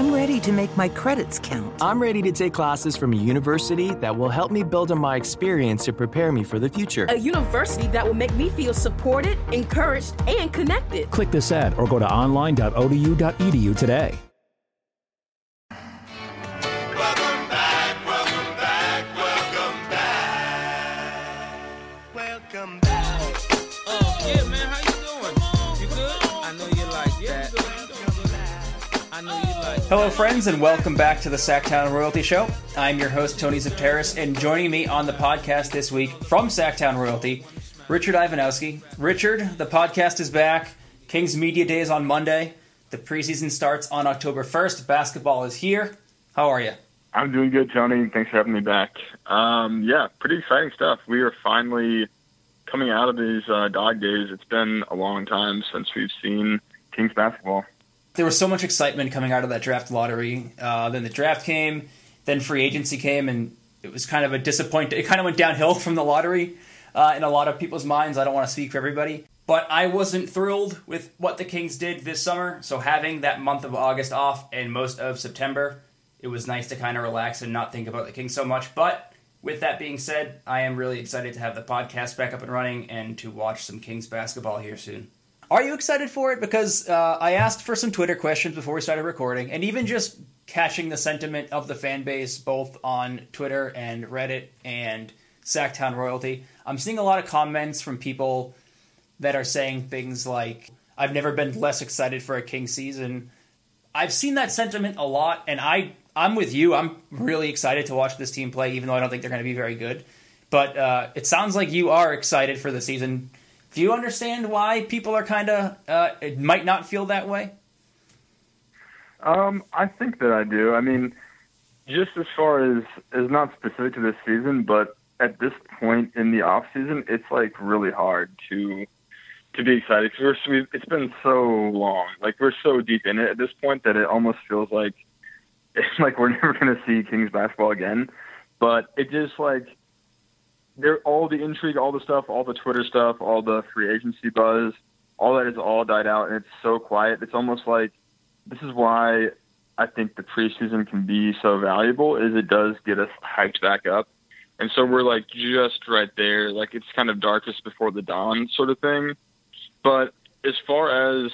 I'm ready to make my credits count. I'm ready to take classes from a university that will help me build on my experience to prepare me for the future. A university that will make me feel supported, encouraged, and connected. Click this ad or go to online.odu.edu today. Hello, friends, and welcome back to the Sactown Royalty Show. I'm your host, Tony Xypteras, and joining me on the podcast this week from Sactown Royalty, Richard Ivanowski. Richard, the podcast is back. Kings Media Day is on Monday. The preseason starts on October 1st. Basketball is here. How are you? I'm doing good, Tony. Thanks for having me back. Um, yeah, pretty exciting stuff. We are finally coming out of these uh, dog days. It's been a long time since we've seen Kings basketball. There was so much excitement coming out of that draft lottery. Uh, then the draft came, then free agency came, and it was kind of a disappointment. It kind of went downhill from the lottery uh, in a lot of people's minds. I don't want to speak for everybody. But I wasn't thrilled with what the Kings did this summer. So having that month of August off and most of September, it was nice to kind of relax and not think about the Kings so much. But with that being said, I am really excited to have the podcast back up and running and to watch some Kings basketball here soon. Are you excited for it? Because uh, I asked for some Twitter questions before we started recording, and even just catching the sentiment of the fan base, both on Twitter and Reddit and Sactown Royalty, I'm seeing a lot of comments from people that are saying things like, I've never been less excited for a King season. I've seen that sentiment a lot, and I, I'm with you. I'm really excited to watch this team play, even though I don't think they're going to be very good. But uh, it sounds like you are excited for the season. Do you understand why people are kind of, uh, it might not feel that way? Um, I think that I do. I mean, just as far as is not specific to this season, but at this point in the off season, it's like really hard to to be excited because we're it's been so long. Like we're so deep in it at this point that it almost feels like like we're never going to see Kings basketball again. But it just like there all the intrigue, all the stuff, all the Twitter stuff, all the free agency buzz, all that has all died out, and it's so quiet. It's almost like this is why I think the preseason can be so valuable. Is it does get us hyped back up, and so we're like just right there. Like it's kind of darkest before the dawn sort of thing. But as far as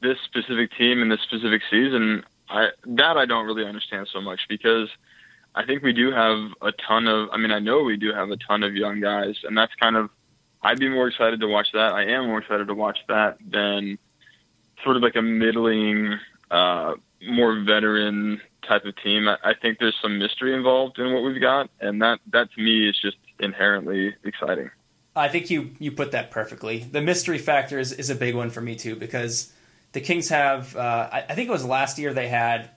this specific team and this specific season, I that I don't really understand so much because I think we do have a ton of. I mean, I know we do have a ton of young guys, and that's kind of. I'd be more excited to watch that. I am more excited to watch that than sort of like a middling, uh, more veteran type of team. I, I think there's some mystery involved in what we've got, and that that to me is just inherently exciting. I think you you put that perfectly. The mystery factor is, is a big one for me too because the Kings have. Uh, I, I think it was last year they had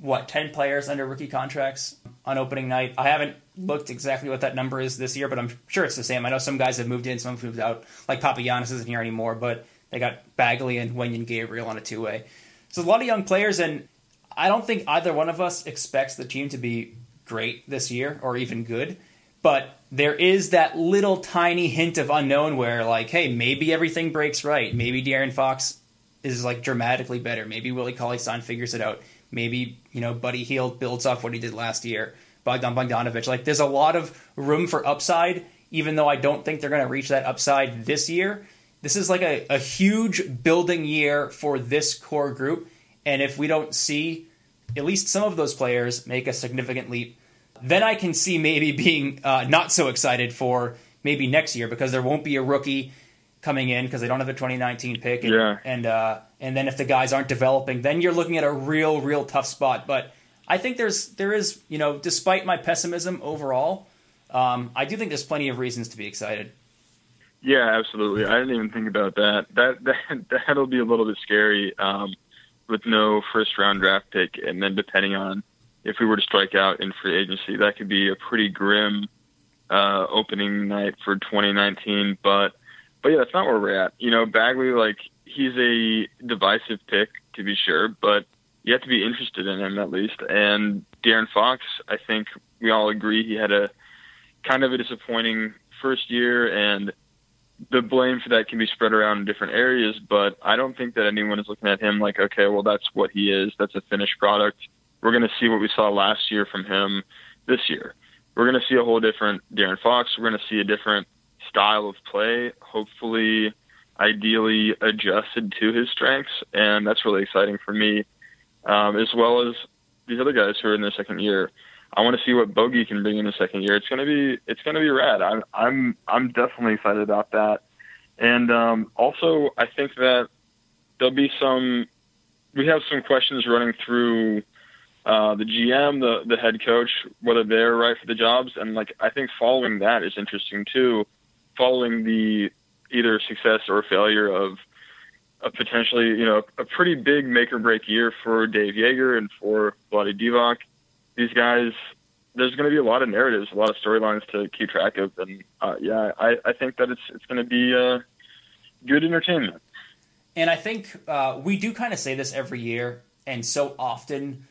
what ten players under rookie contracts on opening night. I haven't looked exactly what that number is this year, but I'm sure it's the same. I know some guys have moved in, some have moved out. Like Papagiannis isn't here anymore, but they got Bagley and Wenyen Gabriel on a two way. So a lot of young players, and I don't think either one of us expects the team to be great this year or even good. But there is that little tiny hint of unknown where, like, hey, maybe everything breaks right. Maybe De'Aaron Fox is like dramatically better. Maybe Willie Cauley Stein figures it out. Maybe you know Buddy Hield builds off what he did last year. Bogdan Bogdanovic. Like, there's a lot of room for upside, even though I don't think they're going to reach that upside this year. This is like a, a huge building year for this core group, and if we don't see at least some of those players make a significant leap then I can see maybe being uh, not so excited for maybe next year because there won't be a rookie coming in because they don't have a 2019 pick. And, Yeah. And uh, and then if the guys aren't developing, then you're looking at a real, real tough spot. But I think there's there is you know despite my pessimism overall, um, I do think there's plenty of reasons to be excited. Yeah, absolutely. I didn't even think about that. That that that'll be a little bit scary um, with no first round draft pick, and then depending on if we were to strike out in free agency, that could be a pretty grim uh, opening night for 2019. But but yeah, that's not where we're at. You know, Bagley, like he's a divisive pick to be sure, but you have to be interested in him at least. And De'Aaron Fox, I think we all agree he had a kind of a disappointing first year, and the blame for that can be spread around in different areas, but I don't think that anyone is looking at him like, okay, well, that's what he is. That's a finished product. We're going to see what we saw last year from him this year. We're going to see a whole different De'Aaron Fox. We're going to see a different style of play, hopefully, ideally adjusted to his strengths. And that's really exciting for me, um, as well as these other guys who are in their second year. I want to see what Bogey can bring in the second year. It's gonna be it's gonna be rad. I'm I'm I'm definitely excited about that. And um, also, I think that there'll be some. We have some questions running through uh, the GM, the the head coach, whether they're right for the jobs, and like I think following that is interesting too. Following the either success or failure of a potentially, you know, a pretty big make or break year for Dave Joerger and for Vlade Divac these guys, there's going to be a lot of narratives, a lot of storylines to keep track of, and uh, yeah, I, I think that it's it's going to be uh, good entertainment. And I think uh, we do kind of say this every year, and so often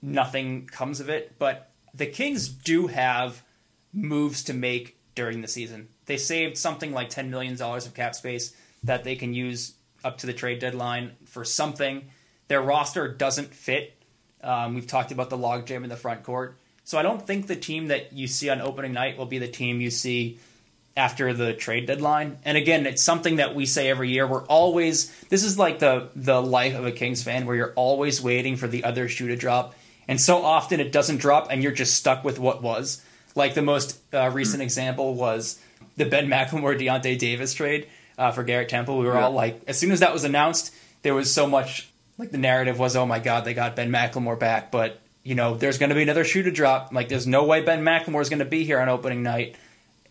nothing comes of it. But the Kings do have moves to make during the season. They saved something like $10 million of cap space that they can use up to the trade deadline for something. Their roster doesn't fit um, we've talked about the logjam in the front court. So I don't think the team that you see on opening night will be the team you see after the trade deadline. And again, it's something that we say every year. We're always this is like the the life of a Kings fan where you're always waiting for the other shoe to drop. And so often it doesn't drop and you're just stuck with what was. Like the most uh, recent mm. example was the Ben McLemore Deyonta Davis trade uh, for Garrett Temple. We were yeah. all like, as soon as that was announced, there was so much like the narrative was, oh my god, they got Ben McLemore back, but you know, there's going to be another shoe to drop. Like, there's no way Ben McLemore is going to be here on opening night.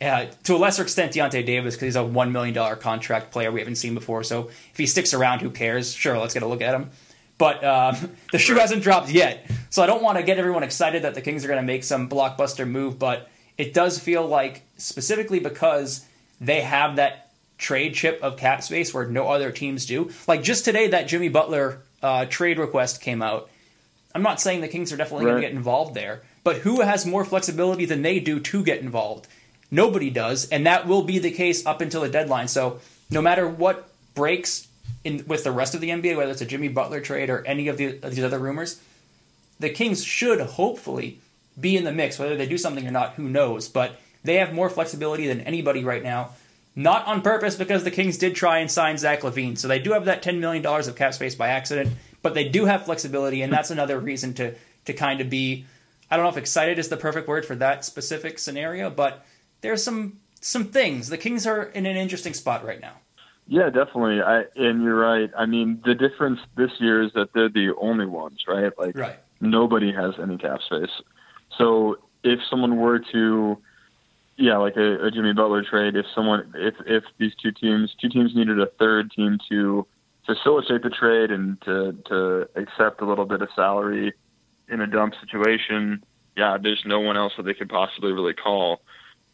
Uh, to a lesser extent, Deyonta Davis, because he's a $1 million contract player we haven't seen before. So if he sticks around, who cares? Sure, let's get a look at him. But um, the shoe hasn't dropped yet. So I don't want to get everyone excited that the Kings are going to make some blockbuster move, but it does feel like, specifically because they have that trade chip of cap space where no other teams do. Like just today, that Jimmy Butler uh, trade request came out. I'm not saying the Kings are definitely right. going to get involved there, but who has more flexibility than they do to get involved? Nobody does, and that will be the case up until the deadline. So no matter what breaks in with the rest of the NBA, whether it's a Jimmy Butler trade or any of, the, of these other rumors, the Kings should hopefully be in the mix. Whether they do something or not, who knows? But they have more flexibility than anybody right now. Not on purpose, because the Kings did try and sign Zach LaVine. So they do have that $10 million of cap space by accident, but they do have flexibility, and that's another reason to, to kind of be, I don't know if excited is the perfect word for that specific scenario, but there's some some things. The Kings are in an interesting spot right now. Yeah, definitely. I and you're right. I mean, the difference this year is that they're the only ones, right? Like right. nobody has any cap space. So if someone were to yeah, like a, a Jimmy Butler trade. If someone, if if these two teams, two teams needed a third team to facilitate the trade and to to accept a little bit of salary in a dump situation, yeah, there's no one else that they could possibly really call.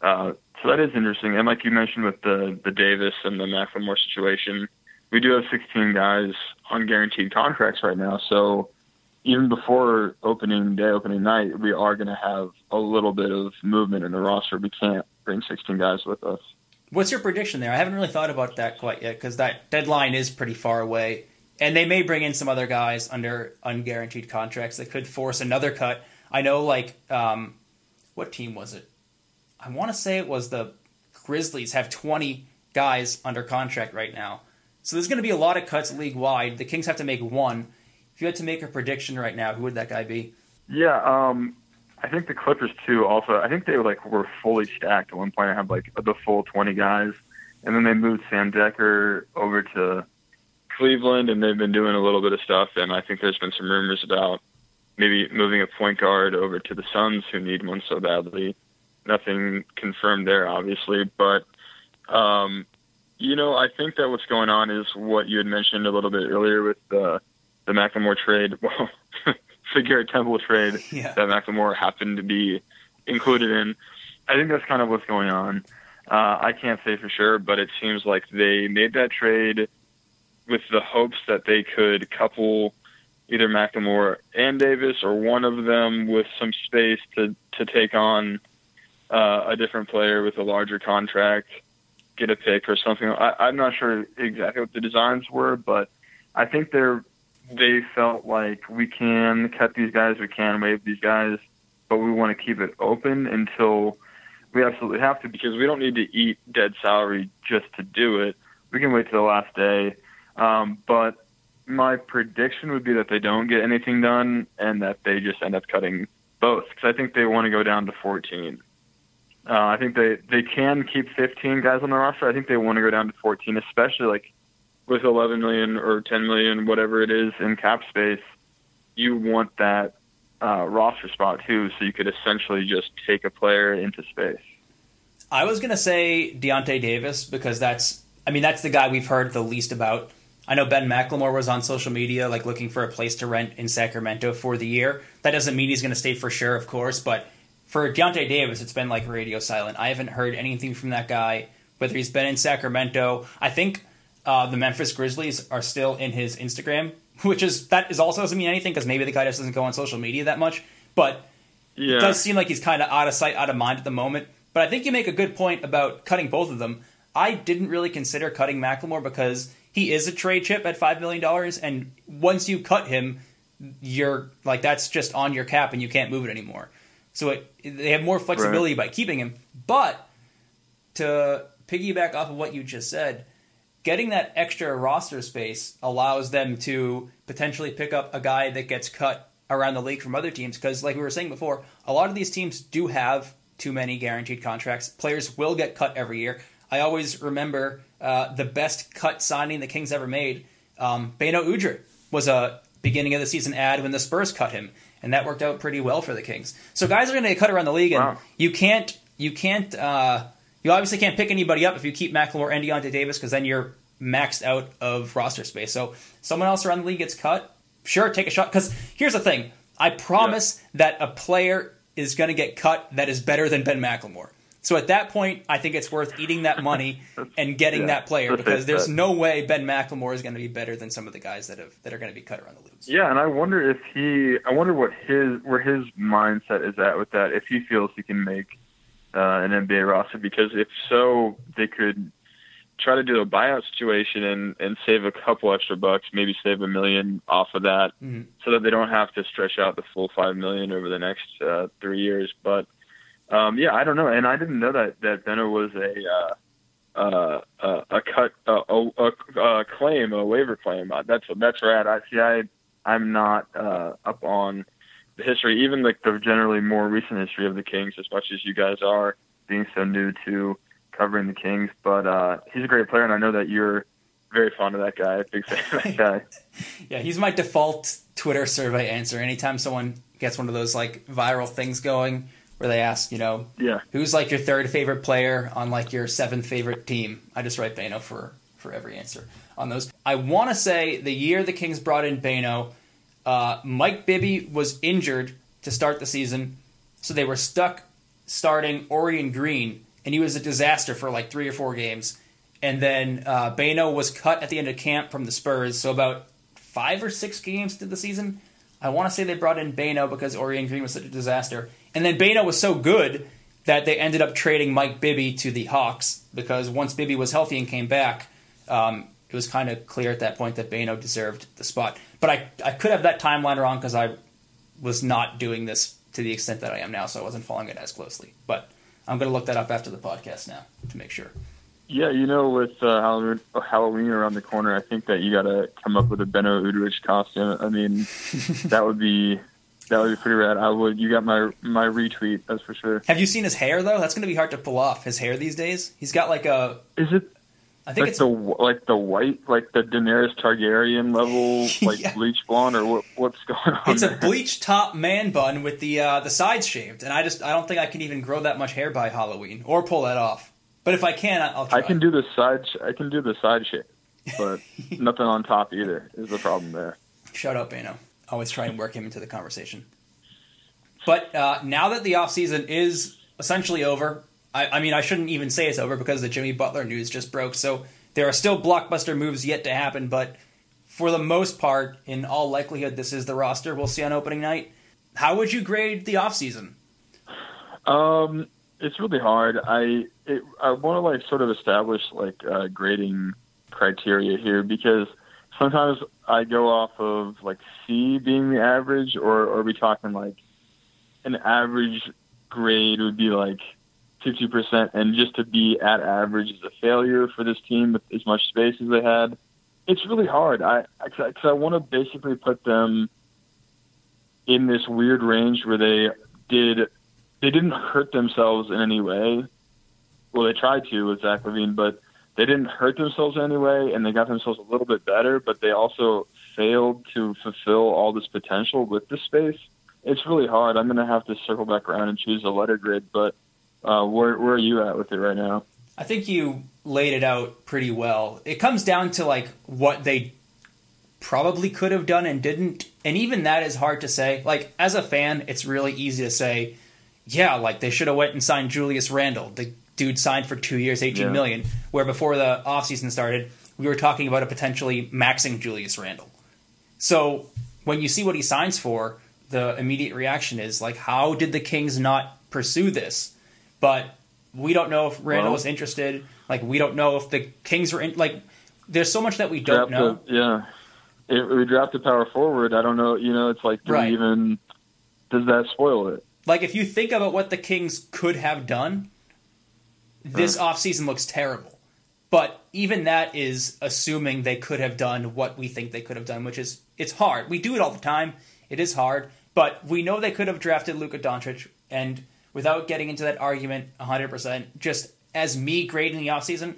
Uh, so that is interesting. And like you mentioned with the the Davis and the McLemore situation, we do have 16 guys on guaranteed contracts right now. So even before opening day, opening night, we are going to have a little bit of movement in the roster. We can't bring 16 guys with us. What's your prediction there? I haven't really thought about that quite yet because that deadline is pretty far away. And they may bring in some other guys under unguaranteed contracts that could force another cut. I know, like, um, what team was it? I want to say it was the Grizzlies have 20 guys under contract right now. So there's going to be a lot of cuts league wide. The Kings have to make one. If you had to make a prediction right now, who would that guy be? Yeah, um, I think the Clippers too. Also, I think they like were fully stacked at one point. I had like the full twenty guys, and then they moved Sam Dekker over to Cleveland, and they've been doing a little bit of stuff. And I think there's been some rumors about maybe moving a point guard over to the Suns, who need one so badly. Nothing confirmed there, obviously, but um, you know, I think that what's going on is what you had mentioned a little bit earlier with the the McLemore trade, well, the Garrett Temple trade yeah. that McLemore happened to be included in. I think that's kind of what's going on. Uh, I can't say for sure, but it seems like they made that trade with the hopes that they could couple either McLemore and Davis or one of them with some space to to take on uh, a different player with a larger contract get a pick or something. I, I'm not sure exactly what the designs were, but I think they're they felt like we can cut these guys, we can waive these guys, but we want to keep it open until we absolutely have to because we don't need to eat dead salary just to do it. We can wait to the last day. Um, but my prediction would be that they don't get anything done and that they just end up cutting both because I think they want to go down to 14. Uh, I think they they can keep 15 guys on the roster. I think they want to go down to 14, especially like with 11 million or 10 million, whatever it is in cap space. You want that uh, roster spot too, so you could essentially just take a player into space. I was gonna say Deyonta Davis because that's I mean that's the guy we've heard the least about. I know Ben McLemore was on social media like looking for a place to rent in Sacramento for the year. That doesn't mean he's gonna stay for sure, of course, but for Deyonta Davis, it's been like radio silent. I haven't heard anything from that guy, whether he's been in Sacramento. I think uh, the Memphis Grizzlies are still in his Instagram, which is that is also doesn't mean anything because maybe the guy just doesn't go on social media that much. But Yeah, it does seem like he's kind of out of sight, out of mind at the moment. But I think you make a good point about cutting both of them. I didn't really consider cutting McLemore because he is a trade chip at five million dollars, and once you cut him, you're like that's just on your cap, and you can't move it anymore. So it, they have more flexibility by keeping him. But to piggyback off of what you just said, getting that extra roster space allows them to potentially pick up a guy that gets cut around the league from other teams. Because, like we were saying before, a lot of these teams do have too many guaranteed contracts. Players will get cut every year. I always remember uh, the best cut signing the Kings ever made. Um, Beno was a beginning of the season ad when the Spurs cut him, and that worked out pretty well for the Kings. So guys are going to get cut around the league, and Wow. you can't you can't uh, you obviously can't pick anybody up if you keep McLemore and Deyonta Davis because then you're maxed out of roster space. So someone else around the league gets cut, sure, take a shot. Because here's the thing: I promise that a player is going to get cut that is better than Ben McLemore. So at that point, I think it's worth eating that money and getting yeah, that player because there's no way Ben McLemore is going to be better than some of the guys that have that are going to be cut around the league. Yeah, and I wonder if he, I wonder what his, where his mindset is at with that. If he feels he can make uh, an NBA roster, because if so, they could try to do a buyout situation and and save a couple extra bucks, maybe save a million off of that, Mhm. so that they don't have to stretch out the full five million over the next uh, three years. But um, yeah, I don't know, and I didn't know that that Beno was a. Uh, uh, a cut, uh, a, a, claim, a waiver claim. That's that's rad. I see. I I'm not uh, up on the history, even like the generally more recent history of the Kings, as much as you guys are being so new to covering the Kings. But uh, he's a great player, and I know that you're very fond of that guy. Big fan of that guy. Yeah, he's my default Twitter survey answer. Anytime someone gets one of those like viral things going where they ask, you know, Yeah. who's like your third favorite player on like your seventh favorite team, I just write Beno for for every answer on those. I want to say the year the Kings brought in Beno, uh, Mike Bibby was injured to start the season, so they were stuck starting Orien Greene, and he was a disaster for like three or four games. And then uh, Beno was cut at the end of camp from the Spurs, so about five or six games to the season. I want to say they brought in Beno because Orien Greene was such a disaster. And then Beno was so good that they ended up trading Mike Bibby to the Hawks because once Bibby was healthy and came back, um, it was kind of clear at that point that Beno deserved the spot. But I, I could have that timeline wrong because I was not doing this to the extent that I am now, so I wasn't following it as closely. But I'm going to look that up after the podcast now to make sure. Yeah, you know, with uh, Halloween, Halloween around the corner, I think that you got to come up with a Beno Udrih costume. I mean, that would be that would be pretty rad. I would. You got my my retweet. That's for sure. Have you seen his hair though? That's going to be hard to pull off. His hair these days. He's got like a. Is it I think like it's the like the white, like the Daenerys Targaryen level, like Yeah. bleach blonde, or what, what's going on? it's a there? bleach top man bun with the uh, the sides shaved, and I just I don't think I can even grow that much hair by Halloween or pull that off. But if I can, I'll try. I can do the side. sh- I can do the side shape, but nothing on top either is the problem there. Shout out Beno. Always try and work him into the conversation. But uh, now that the off season is essentially over, I, I mean, I shouldn't even say it's over because the Jimmy Butler news just broke. So there are still blockbuster moves yet to happen. But for the most part, in all likelihood, this is the roster we'll see on opening night. How would you grade the offseason? Um, it's really hard. I it, I want to like sort of establish like uh, grading criteria here because sometimes I go off of like C being the average, or, or are we talking like an average grade would be like fifty percent, and just to be at average is a failure for this team with as much space as they had. It's really hard. I because I, I want to basically put them in this weird range where they did they didn't hurt themselves in any way. Well, they tried to with Zach LaVine, but they didn't hurt themselves in any way, and they got themselves a little bit better. But they also failed to fulfill all this potential with the space. It's really hard. I'm going to have to circle back around and choose a letter grid. But uh, where where are you at with it right now? I think you laid it out pretty well. It comes down to like what they probably could have done and didn't, and even that is hard to say. Like as a fan, it's really easy to say, yeah, like they should have went and signed Julius Randle. The dude signed for two years, eighteen Yeah. million. Where before the offseason started, we were talking about a potentially maxing Julius Randle. So when you see what he signs for, the immediate reaction is like, how did the Kings not pursue this? But we don't know if Randle Well- was interested. Like we don't know if the Kings were in. Like there's so much that we don't know. a- yeah. If we draft a power forward, I don't know. You know, it's like do Right. we even does that spoil it? Like if you think about what the Kings could have done, this offseason looks terrible. But even that is assuming they could have done what we think they could have done, which is it's hard. We do it all the time. It is hard, but we know they could have drafted Luka Doncic and without getting into that argument 100%, just as me grading the offseason,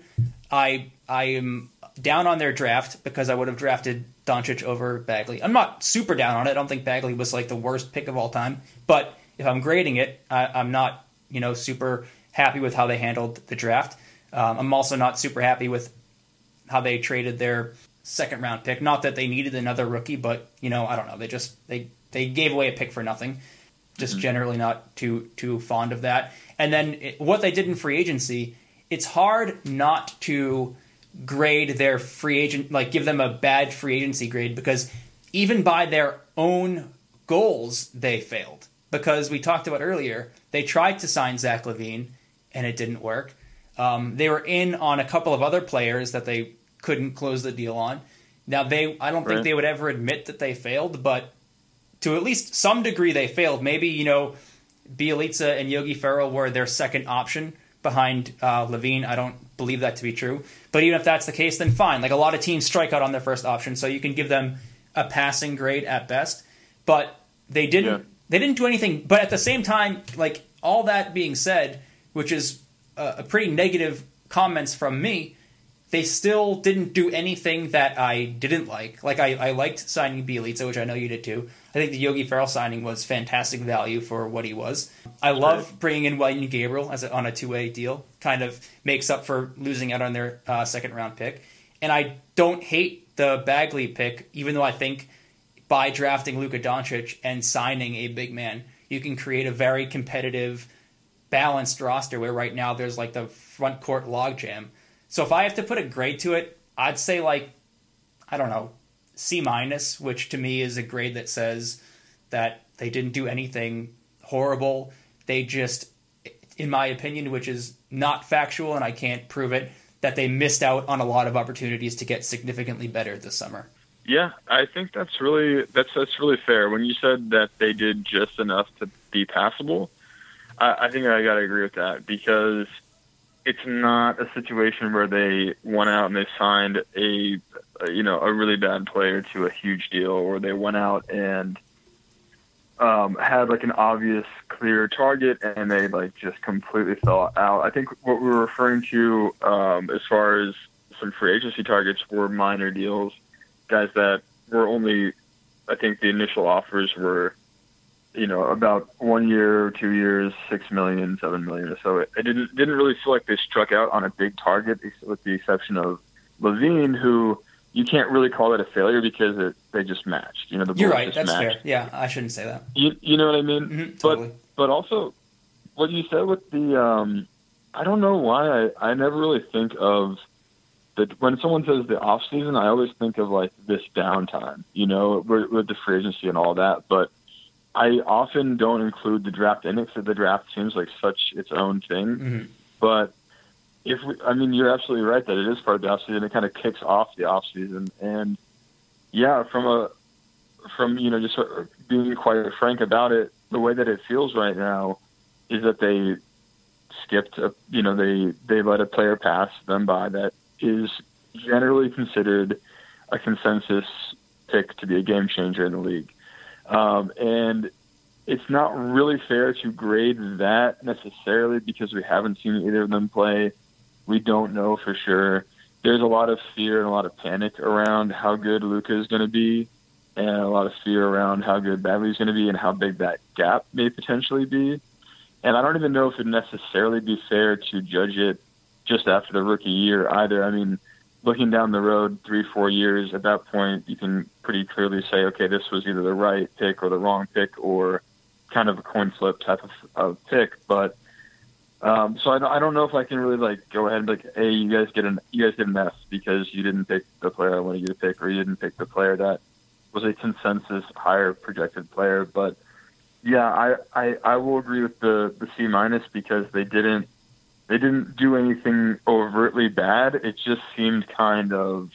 I I am down on their draft because I would have drafted Doncic over Bagley. I'm not super down on it. I don't think Bagley was like the worst pick of all time, but if I'm grading it, I, I'm not you know super happy with how they handled the draft. Um, I'm also not super happy with how they traded their second round pick. Not that they needed another rookie, but you know I don't know. They just they they gave away a pick for nothing. Just generally not too too fond of that. And then it, what they did in free agency, it's hard not to grade their free agent like give them a bad free agency grade because even by their own goals they failed because we talked about earlier they tried to sign Zach LaVine and it didn't work. Um, they were in on a couple of other players that they couldn't close the deal on. Now they I don't think they would ever admit that they failed, but to at least some degree they failed. Maybe you know Bjelica and Yogi Ferrell were their second option behind uh, LaVine. I don't believe that to be true. But even if that's the case, then fine. Like a lot of teams strike out on their first option, so you can give them a passing grade at best. But they didn't. Yeah. They didn't do anything. But at the same time, like all that being said, which is a, a pretty negative comments from me, they still didn't do anything that I didn't like. Like I, I liked signing Bjelica, which I know you did too. I think the Yogi Ferrell signing was fantastic value for what he was. I love bringing in Wenyen Gabriel as a, on a two way deal. Kind of makes up for losing out on their uh, second round pick. And I don't hate the Bagley pick, even though I think by drafting Luka Doncic and signing a big man, you can create a very competitive, balanced roster where right now there's like the front court logjam. So if I have to put a grade to it, I'd say like I don't know, C minus, which to me is a grade that says that they didn't do anything horrible. They just in my opinion, which is not factual and I can't prove it, that they missed out on a lot of opportunities to get significantly better this summer. Yeah, I think that's really that's that's really fair. When you said that they did just enough to be passable, I, I think I got to agree with that because it's not a situation where they went out and they signed a, a you know a really bad player to a huge deal, or they went out and um, had like an obvious clear target and they like just completely fell out. I think what we were referring to um, as far as some free agency targets were minor deals, guys that were only, I think the initial offers were, you know, about one year, two years, six million, seven million or so. It, it didn't didn't really feel like they struck out on a big target, with the exception of LaVine, who you can't really call it a failure because it they just matched. You know, the You're right. That's matched. fair. Yeah, I shouldn't say that. You you know what I mean? Mhm, but totally. but also what you said with the um I don't know why I I never really think of that when someone says the off season I always think of like this downtime, you know, with, with the free agency and all that, but I often don't include the draft in it because the draft seems like such its own thing. Mhm. But if we, I mean, you're absolutely right that it is part of the offseason. It kind of kicks off the offseason. And yeah, from a, from, you know, just being quite frank about it, the way that it feels right now is that they skipped, a, you know, they, they let a player pass them by that is generally considered a consensus pick to be a game changer in the league. Um, and it's not really fair to grade that necessarily because we haven't seen either of them play. We don't know for sure. There's a lot of fear and a lot of panic around how good Luka is going to be, and a lot of fear around how good Bagley is going to be and how big that gap may potentially be. And I don't even know if it'd necessarily be fair to judge it just after the rookie year either. I mean, looking down the road three, four years, at that point, you can pretty clearly say, okay, this was either the right pick or the wrong pick or kind of a coin flip type of, of pick. But um, so I don't, I don't know if I can really like go ahead and be like, hey, you guys get an you guys get an F because you didn't pick the player I wanted you to pick, or you didn't pick the player that was a consensus higher projected player. But yeah, I, I, I will agree with the the C minus because they didn't they didn't do anything overtly bad. It just seemed kind of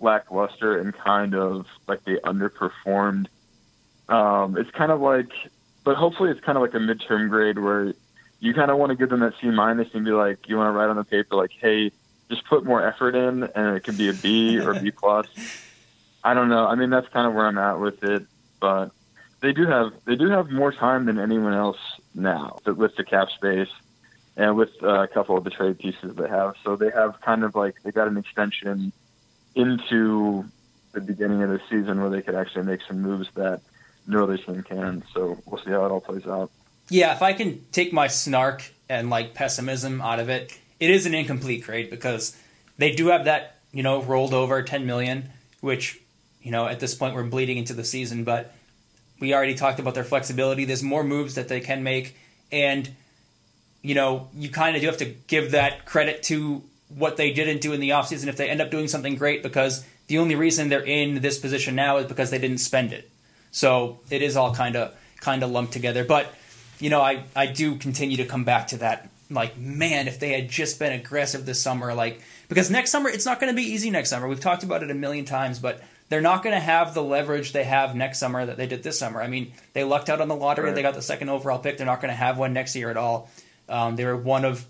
lackluster and kind of like they underperformed. Um, it's kind of like, but hopefully it's kind of like a midterm grade where you kind of want to give them that C minus and be like, you want to write on the paper like, hey, just put more effort in, and it could be a B or B plus. I don't know. I mean, that's kind of where I'm at with it, but they do have they do have more time than anyone else now with the cap space and with uh, a couple of the trade pieces they have. So they have kind of like they got an extension into the beginning of the season where they could actually make some moves that no other team can. So we'll see how it all plays out. Yeah, if I can take my snark and like pessimism out of it, it is an incomplete grade because they do have that, you know, rolled over 10 million, which, you know, at this point we're bleeding into the season, but we already talked about their flexibility. There's more moves that they can make and you know, you kind of do have to give that credit to what they didn't do in the offseason if they end up doing something great because the only reason they're in this position now is because they didn't spend it. So it is all kind of kind of lumped together. But you know, I I do continue to come back to that. Like, man, if they had just been aggressive this summer, like because next summer it's not going to be easy. Next summer, we've talked about it a million times, but they're not going to have the leverage they have next summer that they did this summer. I mean, they lucked out on the lottery; Right. they got the second overall pick. They're not going to have one next year at all. Um, they were one of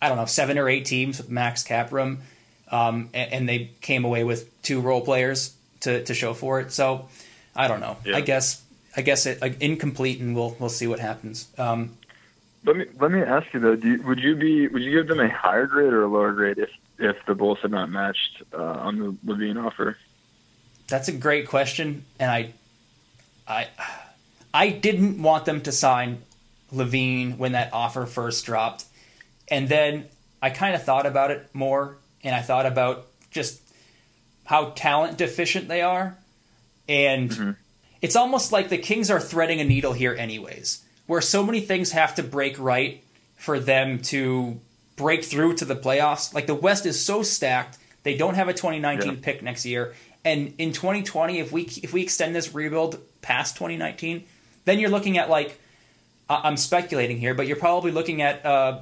I don't know seven or eight teams with max cap room, um, and, and they came away with two role players to, to show for it. So I don't know. Yeah. I guess I guess it like, incomplete, and we'll we'll see what happens. Um, Let me let me ask you though: do you, would you be would you give them a higher grade or a lower grade if if the Bulls had not matched uh, on the LaVine offer? That's a great question, and I, I, I didn't want them to sign LaVine when that offer first dropped, and then I kind of thought about it more, and I thought about just how talent deficient they are, and mm-hmm. it's almost like the Kings are threading a needle here, anyways, where so many things have to break right for them to break through to the playoffs. Like the West is so stacked, they don't have a 2019 Yeah. pick next year, and in 2020, if we if we extend this rebuild past 2019, then you're looking at like I- I'm speculating here, but you're probably looking at uh,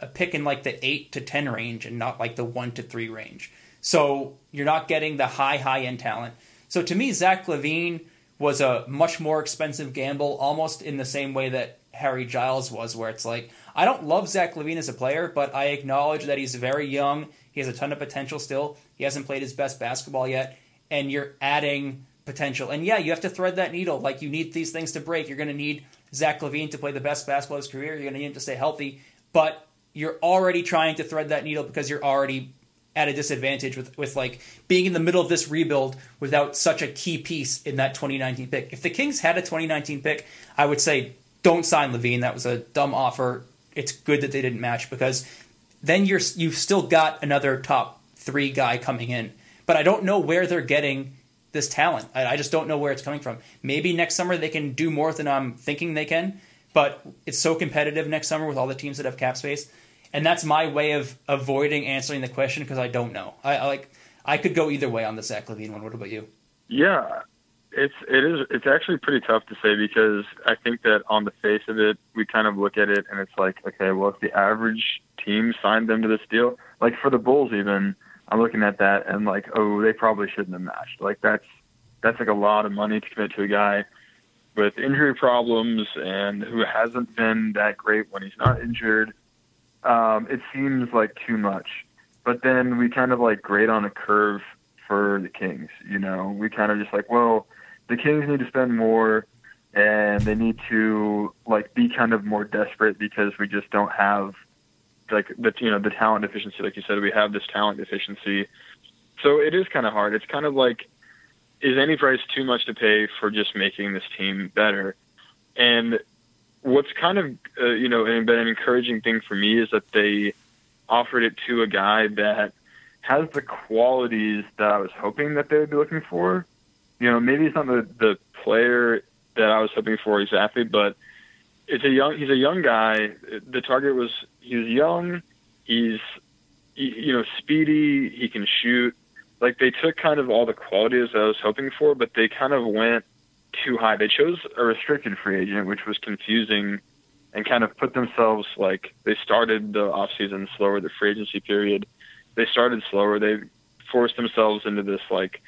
a pick in like the eight to ten range and not like the one to three range. So you're not getting the high high end talent. So to me, Zach LaVine was a much more expensive gamble, almost in the same way that Harry Giles was, where it's like I don't love Zach LaVine as a player, but I acknowledge that he's very young. He has a ton of potential still. He hasn't played his best basketball yet, and you're adding potential. And yeah, you have to thread that needle. Like you need these things to break. You're going to need Zach LaVine to play the best basketball of his career. You're going to need him to stay healthy, but you're already trying to thread that needle because you're already at a disadvantage with, with like being in the middle of this rebuild without such a key piece in that 2019 pick. If the Kings had a 2019 pick, I would say don't sign LaVine. That was a dumb offer. It's good that they didn't match because then you're you've still got another top three guy coming in. But I don't know where they're getting this talent. I, I just don't know where it's coming from. Maybe next summer they can do more than I'm thinking they can. But it's so competitive next summer with all the teams that have cap space, and that's my way of avoiding answering the question because I don't know. I, I like I could go either way on the Zach LaVine one. What about you? Yeah, It's it is it's actually pretty tough to say because I think that on the face of it, we kind of look at it and it's like, okay, well, if the average team signed them to this deal, like for the Bulls, even I'm looking at that and like, oh, they probably shouldn't have matched. Like that's that's like a lot of money to commit to a guy with injury problems and who hasn't been that great when he's not injured. Um, it seems like too much. But then we kind of like grade on a curve for the Kings. You know, we kind of just like, well, the Kings need to spend more and they need to like be kind of more desperate because we just don't have like the you know the talent deficiency like you said we have this talent deficiency. So it is kind of hard. It's kind of like is any price too much to pay for just making this team better? And what's kind of uh, you know been an encouraging thing for me is that they offered it to a guy that has the qualities that I was hoping that they would be looking for. You know, maybe it's not the the player that I was hoping for exactly, but it's a young he's a young guy. The target was he's young, he's you know speedy, he can shoot. Like they took kind of all the qualities I was hoping for, but they kind of went too high. They chose a restricted free agent, which was confusing and kind of put themselves like they started the off season slower, the free agency period. They started slower. They forced themselves into this like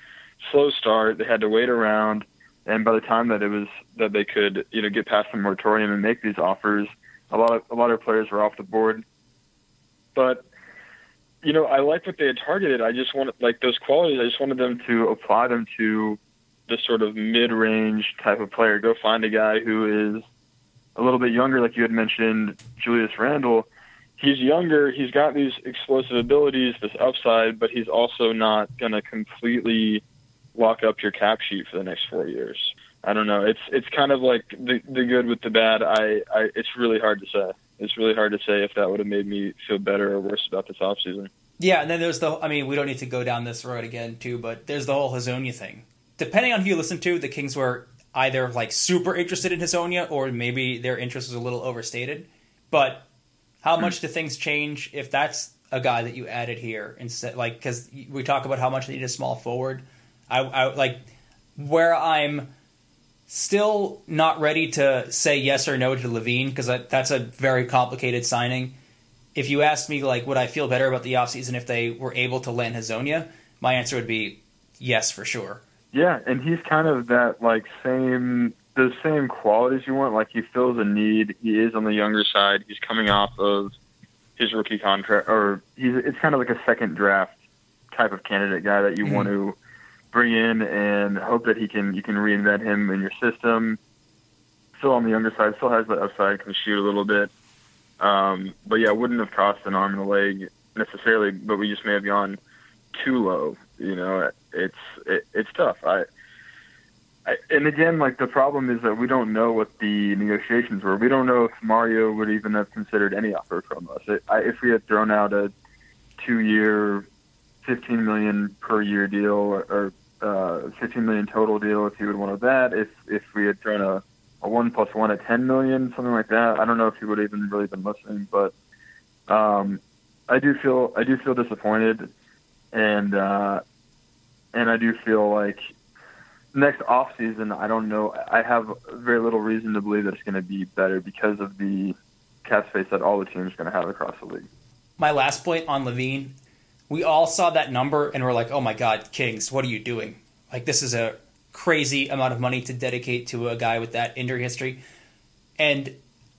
slow start. They had to wait around, and by the time that it was that they could you know get past the moratorium and make these offers, a lot of a lot of players were off the board. But you know, I like what they had targeted. I just wanted like those qualities. I just wanted them to apply them to this sort of mid-range type of player. Go find a guy who is a little bit younger, like you had mentioned, Julius Randle. He's younger. He's got these explosive abilities, this upside, but he's also not going to completely lock up your cap sheet for the next four years. I don't know. It's it's kind of like the the good with the bad. I, I it's really hard to say. It's really hard to say if that would have made me feel better or worse about this offseason. Yeah, and then there's the. I mean, we don't need to go down this road again, too. But there's the whole Hezonja thing. Depending on who you listen to, the Kings were either like super interested in Hezonja or maybe their interest was a little overstated. But how much do things change if that's a guy that you added here instead? Like, because we talk about how much they need a small forward. I, I like where I'm still not ready to say yes or no to LaVine because that's a very complicated signing. If you asked me, like, would I feel better about the offseason if they were able to land Hezonja? My answer would be yes, for sure. Yeah, and he's kind of that like same the same qualities you want. Like he fills a need. He is on the younger side. He's coming off of his rookie contract, or he's it's kind of like a second draft type of candidate guy that you Mm-hmm. want to bring in and hope that he can you can reinvent him in your system. Still on the younger side, still has the upside, can shoot a little bit. Um, but yeah, wouldn't have cost an arm and a leg necessarily, but we just may have gone too low. You know, it's it, it's tough. I, I and again, like the problem is that we don't know what the negotiations were. We don't know if Mario would even have considered any offer from us. It, I, if we had thrown out a two-year, fifteen million per year deal or, or uh, fifteen million total deal, if he would wanted that. If if we had thrown a a one plus one at ten million, something like that. I don't know if he would have even really been listening, but um, I do feel I do feel disappointed, and uh, and I do feel like next off season I don't know. I have very little reason to believe that it's going to be better because of the cap space that all the teams are going to have across the league. My last point on LaVine, we all saw that number and we're like, oh my God, Kings, what are you doing? Like, this is a crazy amount of money to dedicate to a guy with that injury history. And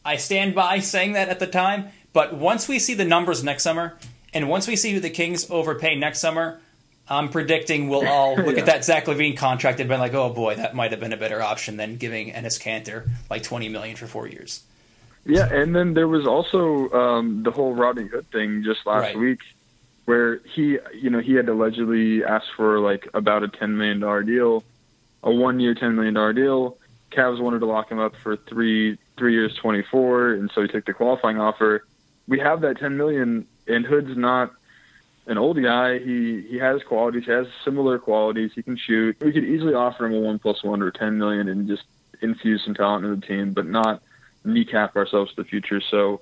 I stand by saying that at the time, but once we see the numbers next summer, and once we see who the Kings overpay next summer, I'm predicting we'll all look Yeah. at that Zach LaVine contract and be like, oh boy, that might have been a better option than giving Enes Kanter like 20 million for four years. Yeah, and then there was also um, the whole Rodney Hood thing just last Right. week, where he, you know, he had allegedly asked for like about a ten million dollar deal, a one year ten million dollar deal. Cavs wanted to lock him up for three three years twenty four, and so he took the qualifying offer. We have that ten million, and Hood's not an old guy. He he has qualities, he has similar qualities. He can shoot. We could easily offer him a one plus one or ten million and just infuse some talent into the team, but not kneecap ourselves to the future. So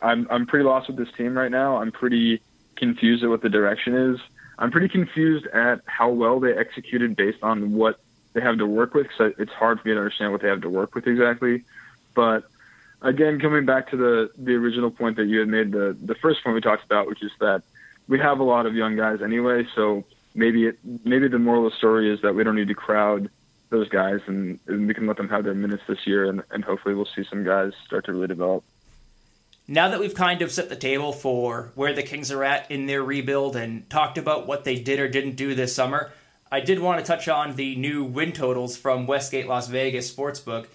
I'm I'm pretty lost with this team right now. I'm pretty confused at what the direction is. I'm pretty confused at how well they executed based on what they have to work with. Cause it's hard for me to understand what they have to work with exactly. But again, coming back to the the original point that you had made, the the first point we talked about, which is that we have a lot of young guys anyway. So maybe it maybe the moral of the story is that we don't need to crowd those guys, and, and we can let them have their minutes this year, and, and hopefully we'll see some guys start to really develop. Now that we've kind of set the table for where the Kings are at in their rebuild and talked about what they did or didn't do this summer, I did want to touch on the new win totals from Westgate Las Vegas Sportsbook.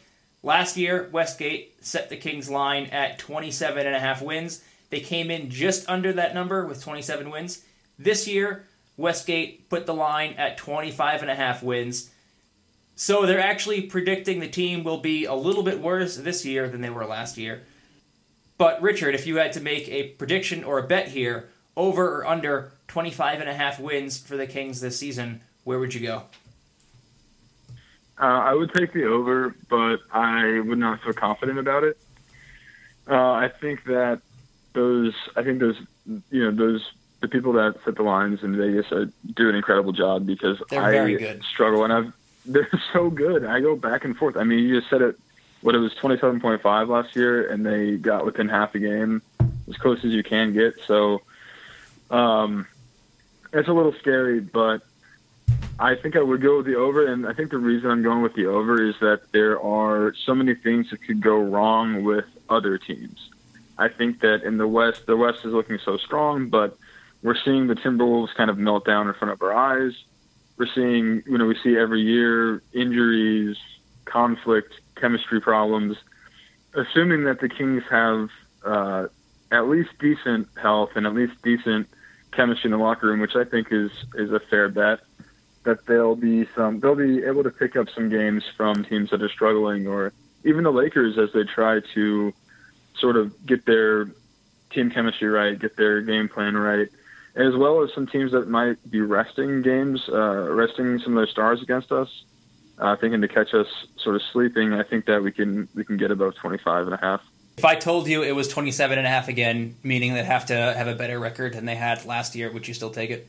Last year, Westgate set the Kings line at 27 and a half wins. They came in just under that number with 27 wins. This year, Westgate put the line at 25 and a half wins. So they're actually predicting the team will be a little bit worse this year than they were last year. But Richard, if you had to make a prediction or a bet here, over or under 25 and a half wins for the Kings this season, where would you go? Uh, I would take the over, but I would not feel confident about it. Uh, I think that those, I think those, you know, those the people that set the lines in Vegas are, do an incredible job because They're I very good. struggle and I've they're so good. I go back and forth. I mean, you just said it. What it was twenty seven point five last year, and they got within half a game, as close as you can get. So, um, it's a little scary, but I think I would go with the over. And I think the reason I'm going with the over is that there are so many things that could go wrong with other teams. I think that in the West, the West is looking so strong, but we're seeing the Timberwolves kind of melt down in front of our eyes. We're seeing, you know, we see every year injuries, conflict, chemistry problems. Assuming that the Kings have uh, at least decent health and at least decent chemistry in the locker room, which I think is is a fair bet, that they'll be some they'll be able to pick up some games from teams that are struggling, or even the Lakers as they try to sort of get their team chemistry right, get their game plan right as well as some teams that might be resting games, uh, resting some of their stars against us, uh, thinking to catch us sort of sleeping. I think that we can we can get above 25 and a half. If I told you it was 27 and a half again, meaning they'd have to have a better record than they had last year, would you still take it?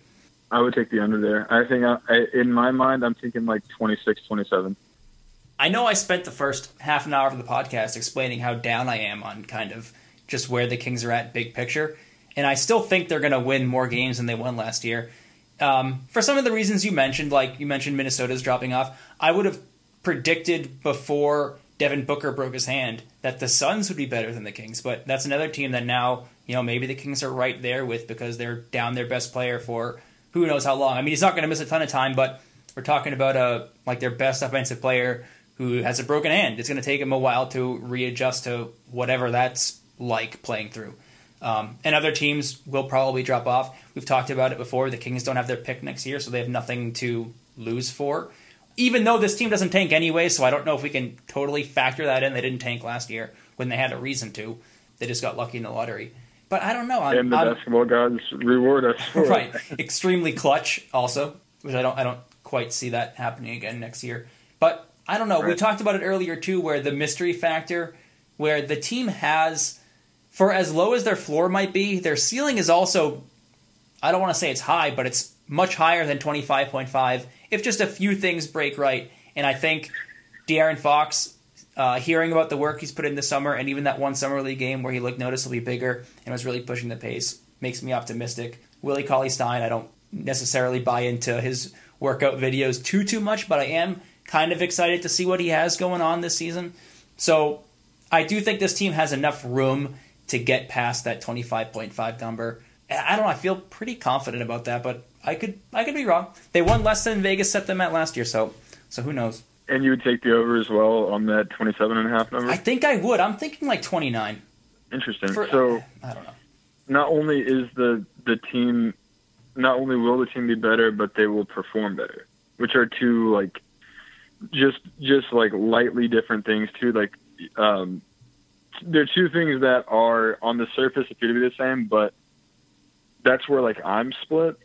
I would take the under there. I think I, I, in my mind, I'm thinking like 26, 27. I know I spent the first half an hour of the podcast explaining how down I am on kind of just where the Kings are at big picture and I still think they're going to win more games than they won last year. Um, for some of the reasons you mentioned, like you mentioned Minnesota's dropping off, I would have predicted before Devin Booker broke his hand that the Suns would be better than the Kings, but that's another team that now, you know, maybe the Kings are right there with because they're down their best player for who knows how long. I mean, he's not going to miss a ton of time, but we're talking about a like their best offensive player who has a broken hand. It's going to take him a while to readjust to whatever that's like playing through. Um, and other teams will probably drop off. We've talked about it before. The Kings don't have their pick next year, so they have nothing to lose for. Even though this team doesn't tank anyway, so I don't know if we can totally factor that in. They didn't tank last year when they had a reason to. They just got lucky in the lottery. But I don't know. I'm, and the I'm, basketball gods reward us for right. Extremely clutch, also, which I don't. I don't quite see that happening again next year. But I don't know. We talked about it earlier too, where the mystery factor, where the team has for as low as their floor might be, their ceiling is also, I don't want to say it's high, but it's much higher than 25.5 if just a few things break right. And I think De'Aaron Fox, uh, hearing about the work he's put in this summer, and even that one summer league game where he looked noticeably bigger and was really pushing the pace, makes me optimistic. Willie Cauley Stein, I don't necessarily buy into his workout videos too too much, but I am kind of excited to see what he has going on this season. So I do think this team has enough room to get past that 25.5 number. I don't know. I feel pretty confident about that, but I could I could be wrong. They won less than Vegas set them at last year, so so who knows? And you would take the over as well on that 27 and a half number? I think I would. I'm thinking like 29. Interesting. For, so I don't know. not only is the the team not only will the team be better, but they will perform better, which are two like just just like lightly different things too. Like um, they're two things that are on the surface appear to be the same, but that's where like I'm split.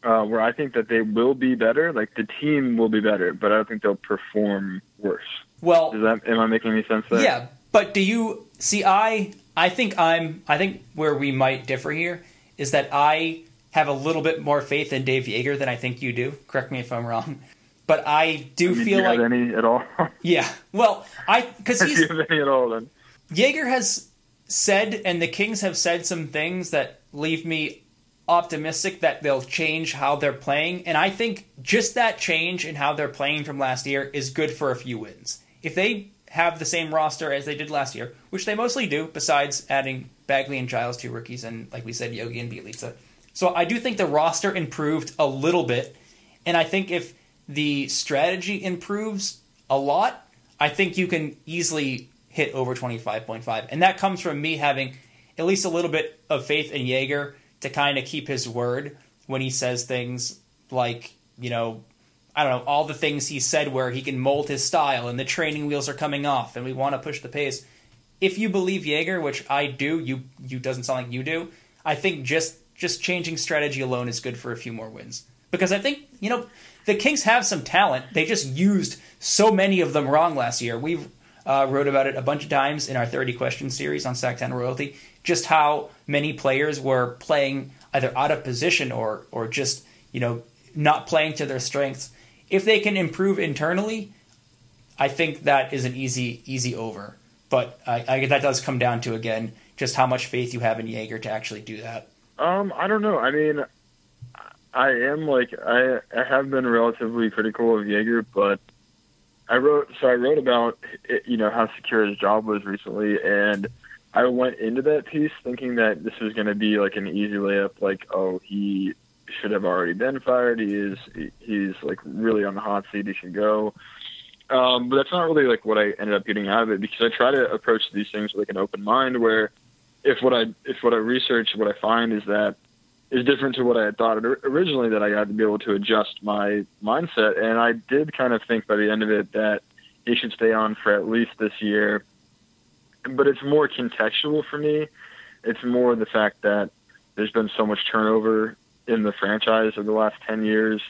Uh, where I think that they will be better, like the team will be better, but I don't think they'll perform worse. Well, Does that am I making any sense there? Yeah, but do you see? I I think I'm. I think where we might differ here is that I have a little bit more faith in Dave Joerger than I think you do. Correct me if I'm wrong. but I do I mean, feel do you like have any at all? yeah. Well, I because do he's you have any at all? Then Joerger has said, and the Kings have said some things that leave me optimistic that they'll change how they're playing. And I think just that change in how they're playing from last year is good for a few wins. If they have the same roster as they did last year, which they mostly do, besides adding Bagley and Giles, two rookies, and like we said, Yogi and Bjelica. So I do think the roster improved a little bit. And I think if the strategy improves a lot, I think you can easily hit over 25.5. And that comes from me having at least a little bit of faith in Joerger to kind of keep his word when he says things like, you know, I don't know, all the things he said where he can mold his style and the training wheels are coming off and we want to push the pace. If you believe Joerger, which I do, you you doesn't sound like you do, I think just just changing strategy alone is good for a few more wins. Because I think, you know, the Kings have some talent. They just used so many of them wrong last year. We've uh, wrote about it a bunch of times in our 30 question series on Sactown Royalty, just how many players were playing either out of position or or just, you know, not playing to their strengths. If they can improve internally, I think that is an easy easy over. But I, I, that does come down to again just how much faith you have in Joerger to actually do that. Um, I don't know. I mean, I am like I I have been relatively critical of Joerger, but I wrote so I wrote about you know how secure his job was recently, and I went into that piece thinking that this was going to be like an easy layup, like oh he should have already been fired. He is he's like really on the hot seat. He should go. Um, but that's not really like what I ended up getting out of it because I try to approach these things with like an open mind where if what I if what I research what I find is that is different to what I had thought originally that I had to be able to adjust my mindset. And I did kind of think by the end of it that he should stay on for at least this year. But it's more contextual for me. It's more the fact that there's been so much turnover in the franchise over the last 10 years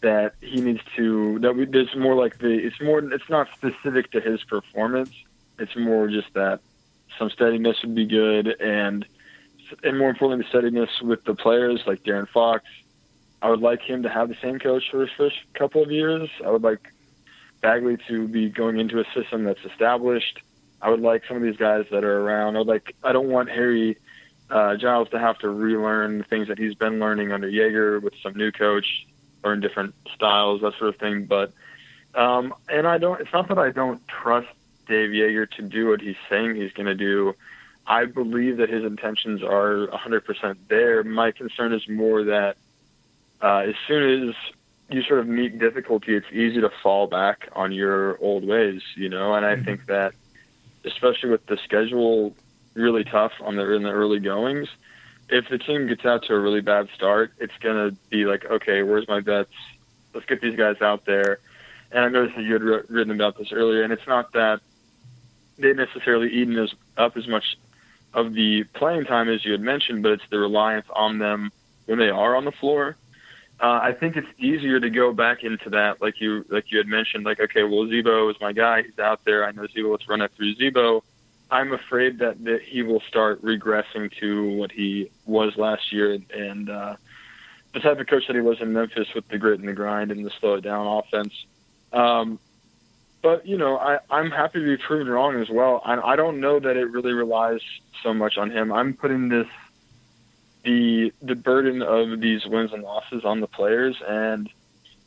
that he needs to that we, there's more like the it's more it's not specific to his performance. It's more just that some steadiness would be good and and more importantly the steadiness with the players like De'Aaron Fox I would like him to have the same coach for his first couple of years I would like Bagley to be going into a system that's established I would like some of these guys that are around I would like I don't want Harry uh, Giles to have to relearn things that he's been learning under Joerger with some new coach learn different styles, that sort of thing. But um, and I don't. It's not that I don't trust Dave Joerger to do what he's saying he's going to do. I believe that his intentions are 100% there. My concern is more that uh, as soon as you sort of meet difficulty, it's easy to fall back on your old ways, you know. And I mm-hmm. think that, especially with the schedule really tough on the in the early goings, if the team gets out to a really bad start, it's going to be like, okay, where's my bets? Let's get these guys out there. And I noticed that you had written about this earlier, and it's not that they necessarily eaten as, up as much of the playing time as you had mentioned, but it's the reliance on them when they are on the floor. Uh, I think it's easier to go back into that, like you like you had mentioned, like okay, well Z-Bo is my guy, he's out there. I know Z-Bo. Let's run it through Z-Bo I'm afraid that, that he will start regressing to what he was last year and uh, the type of coach that he was in Memphis with the grit and the grind and the slow it down offense. Um, but you know, I, I'm happy to be proven wrong as well. I, I don't know that it really relies so much on him. I'm putting this the the burden of these wins and losses on the players, and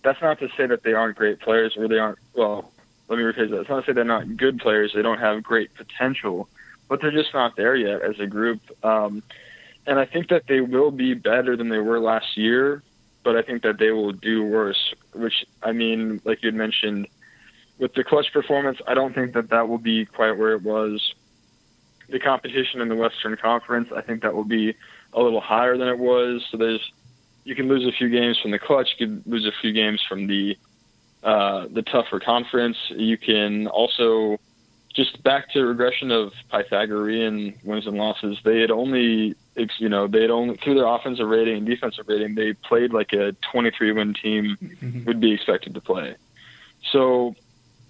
that's not to say that they aren't great players or they aren't well let me rephrase that. It's not to say they're not good players; they don't have great potential, but they're just not there yet as a group. Um, and I think that they will be better than they were last year, but I think that they will do worse. Which I mean, like you had mentioned, with the clutch performance, I don't think that that will be quite where it was. The competition in the Western Conference, I think that will be a little higher than it was. So there's you can lose a few games from the clutch, you can lose a few games from the uh, the tougher conference. You can also just back to regression of Pythagorean wins and losses. They had only, you know, they had only through their offensive rating and defensive rating, they played like a 23 win team mm-hmm. would be expected to play. So,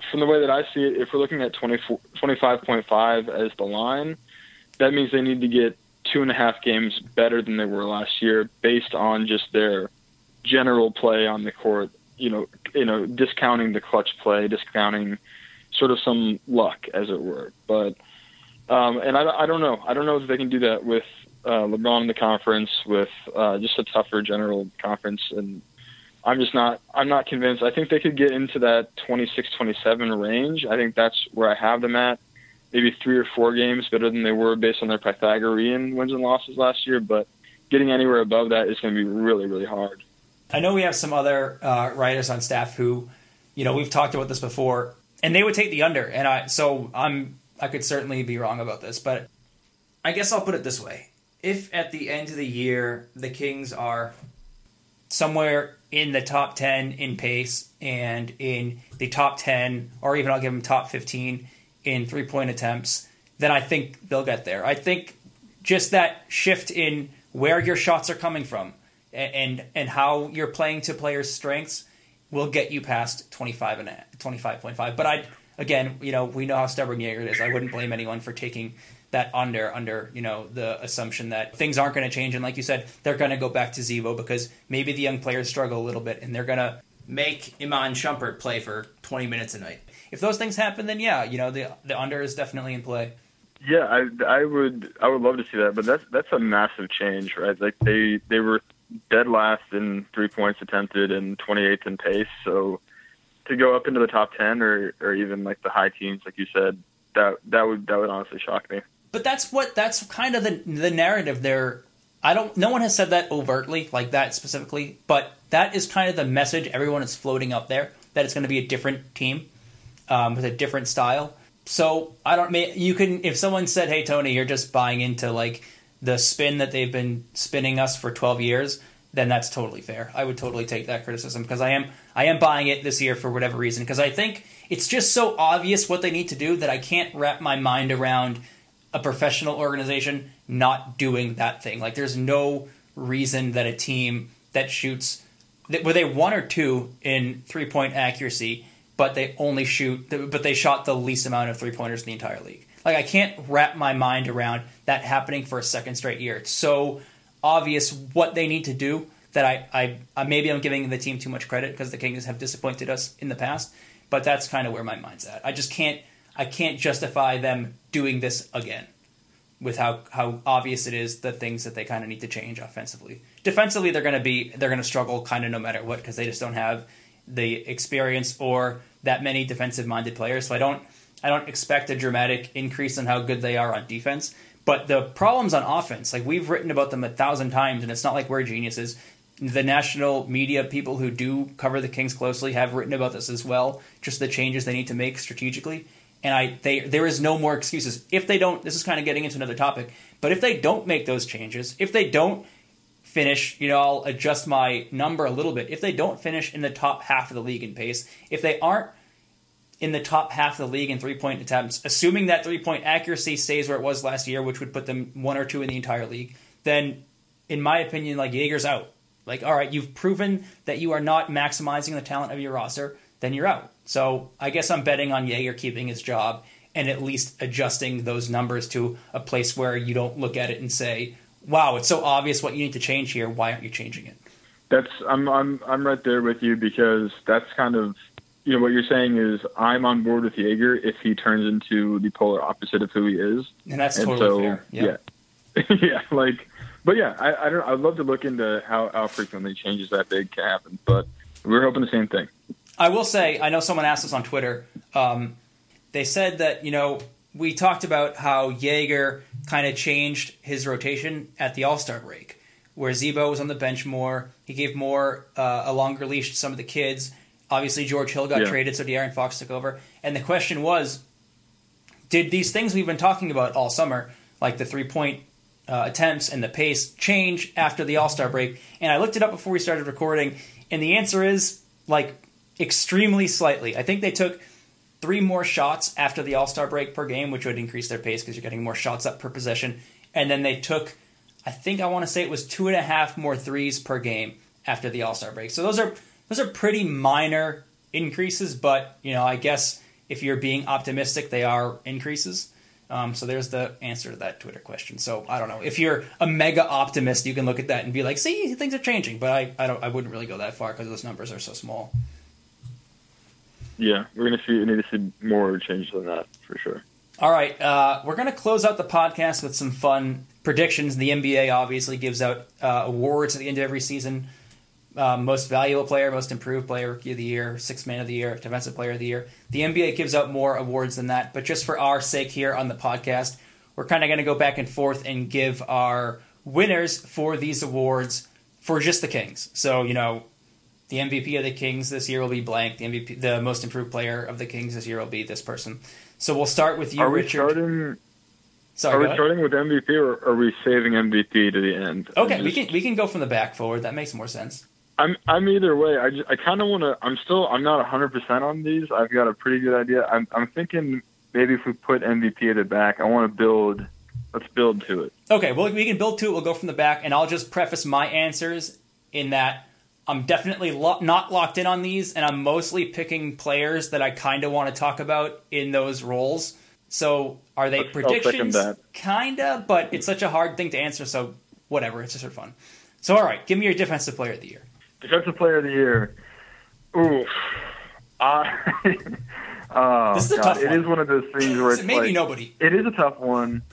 from the way that I see it, if we're looking at 25.5 as the line, that means they need to get two and a half games better than they were last year based on just their general play on the court you know, you know, discounting the clutch play, discounting sort of some luck, as it were. But um, and I, I don't know. I don't know if they can do that with uh, LeBron in the conference, with uh, just a tougher general conference, and I'm just not. I'm not convinced. I think they could get into that 26-27 range. I think that's where I have them at. Maybe three or four games better than they were based on their Pythagorean wins and losses last year, but getting anywhere above that is going to be really, really hard. I know we have some other uh, writers on staff who, you know, we've talked about this before, and they would take the under, and I so I'm I could certainly be wrong about this, but I guess I'll put it this way: if at the end of the year the Kings are somewhere in the top 10 in pace and in the top 10 or even I'll give them top 15 in three point attempts then I think they'll get there. I think just that shift in where your shots are coming from and and how you're playing to players strengths will get you past 25 and 25.5 but I again you know we know how stubborn Joerger is. I wouldn't blame anyone for taking that under under you know the assumption that things aren't going to change and like you said they're going to go back to Z-Bo because maybe the young players struggle a little bit and they're going to make Iman Shumpert play for 20 minutes a night. If those things happen then yeah, you know the the under is definitely in play. Yeah, I, I would I would love to see that, but that's that's a massive change, right? Like they they were dead last in three points attempted and 28th in pace, so to go up into the top 10 or or even like the high teens, like you said, that that would that would honestly shock me. But that's what that's kind of the the narrative there. I don't. No one has said that overtly like that specifically, but that is kind of the message everyone is floating up there that it's going to be a different team um, with a different style. So I don't. You can if someone said, "Hey Tony, you're just buying into like the spin that they've been spinning us for 12 years," then that's totally fair. I would totally take that criticism because I am I am buying it this year for whatever reason because I think it's just so obvious what they need to do that I can't wrap my mind around a professional organization not doing that thing. Like there's no reason that a team that shoots were they one or two in three point accuracy, but they only shoot but they shot the least amount of three pointers in the entire league. Like I can't wrap my mind around that happening for a second straight year. It's so obvious what they need to do that I, I maybe I'm giving the team too much credit because the Kings have disappointed us in the past, but that's kind of where my mind's at. I just can't I can't justify them doing this again with how, how obvious it is the things that they kind of need to change offensively. Defensively, they're going to be they're going to struggle kind of no matter what because they just don't have the experience or that many defensive minded players. So I don't I don't expect a dramatic increase in how good they are on defense. But the problems on offense, like we've written about them a thousand times, and it's not like we're geniuses. The national media people who do cover the Kings closely have written about this as well. Just the changes they need to make strategically and I they there is no more excuses if they don't. This is kind of getting into another topic, but if they don't make those changes, if they don't finish, you know, I'll adjust my number a little bit. If they don't finish in the top half of the league in pace, if they aren't in the top half of the league in three point attempts, assuming that three point accuracy stays where it was last year, which would put them one or two in the entire league, then in my opinion, like Joerger's out. Like, all right, you've proven that you are not maximizing the talent of your roster, then you're out. So I guess I'm betting on Joerger keeping his job and at least adjusting those numbers to a place where you don't look at it and say, "Wow, it's so obvious what you need to change here. Why aren't you changing it?" That's I'm I'm I'm right there with you because that's kind of you know what you're saying is I'm on board with Joerger if he turns into the polar opposite of who he is, and that's totally so, fair. Yeah, yeah, yeah, like, but yeah, I I don't I'd love to look into how how frequently changes that big can happen, but we're hoping the same thing. I will say, I know someone asked us on Twitter. Um, they said that you know we talked about how Joerger kind of changed his rotation at the All Star break, where Z-Bo was on the bench more. He gave more uh, a longer leash to some of the kids. Obviously, George Hill got Yeah. traded, so De'Aaron Fox took over. And the question was, did these things we've been talking about all summer, like the three point uh, attempts and the pace, change after the All Star break? And I looked it up before we started recording, and the answer is like extremely slightly. I think they took three more shots after the All Star break per game, which would increase their pace because you're getting more shots up per possession. And then they took, I think I want to say it was two and a half more threes per game after the All Star break. So those are those are pretty minor increases, but you know I guess if you're being optimistic, they are increases. Um, so there's the answer to that Twitter question. So I don't know if you're a mega optimist, you can look at that and be like, "See, things are changing." But I, I don't, I wouldn't really go that far because those numbers are so small. Yeah, we're gonna see. We need to see more changes than that for sure. All right, uh, we're to close out the podcast with some fun predictions. The NBA obviously gives out uh, awards at the end of every season. Uh, most valuable player, most improved player, rookie of the year, sixth man of the year, defensive player of the year. The NBA gives out more awards than that, but just for our sake here on the podcast, we're kind of to go back and forth and give our winners for these awards for just the Kings. So you know, the MVP of the Kings this year will be blank. The MVP, the most improved player of the Kings this year will be this person. So we'll start with you, are Richard. starting? Sorry, are we starting with MVP or are we saving MVP to the end? Okay, I'm we can we can go from the back forward. That makes more sense. I'm I'm either way. I, just, I kind of want to. I'm still. I'm not 100 percent on these. I've got a pretty good idea. I'm I'm thinking maybe if we put MVP at the back, I want to build. Let's build to it. Okay, well we can build to it. We'll go from the back, and I'll just preface my answers in that I'm definitely lo- not locked in on these, and I'm mostly picking players that I kind of want to talk about in those roles. So are they I'll- I'll predictions? Kinda, but it's such a hard thing to answer. So whatever, it's just for fun. So all right, give me your defensive player of the year. Defensive Player of the Year. Ooh. Uh, oh, This is a God. tough one. is one of those things where it's Maybe like, nobody. It is a tough one,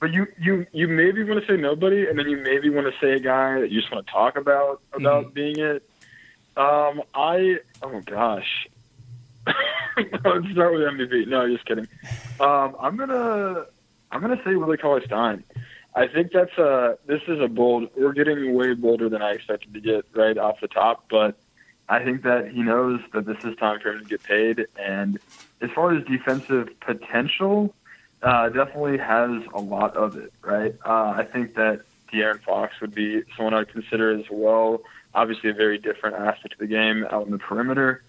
but you you you maybe want to say nobody, and then you maybe want to say a guy that you just want to talk about about Mm-hmm. being it. Um, I oh gosh, let's start with MVP. No, just kidding. Um, I'm gonna I'm gonna say Willie Cauley Stein. I think that's a this is a bold. We're getting way bolder than I expected to get right off the top, but I think that he knows that this is time for him to get paid. And as far as defensive potential, uh, definitely has a lot of it, right? Uh, I think that De'Aaron Fox would be someone I'd consider as well. Obviously, a very different aspect of the game out in the perimeter.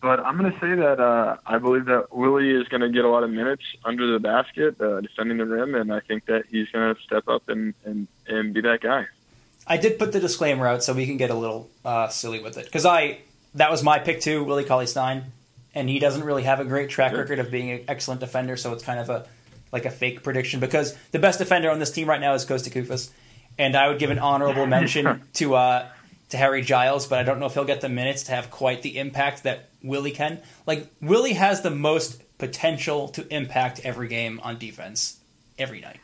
But I'm going to say that uh, I believe that Willie is going to get a lot of minutes under the basket, uh, defending the rim, and I think that he's going to step up and, and, and be that guy. I did put the disclaimer out so we can get a little uh, silly with it because I that was my pick too, Willie Cauley Stein, and he doesn't really have a great track record of being an excellent defender, so it's kind of a like a fake prediction because the best defender on this team right now is Kosta Koufos, and I would give an honorable mention to uh, to Harry Giles, but I don't know if he'll get the minutes to have quite the impact that Willie can. Like Willie has the most potential to impact every game on defense every night,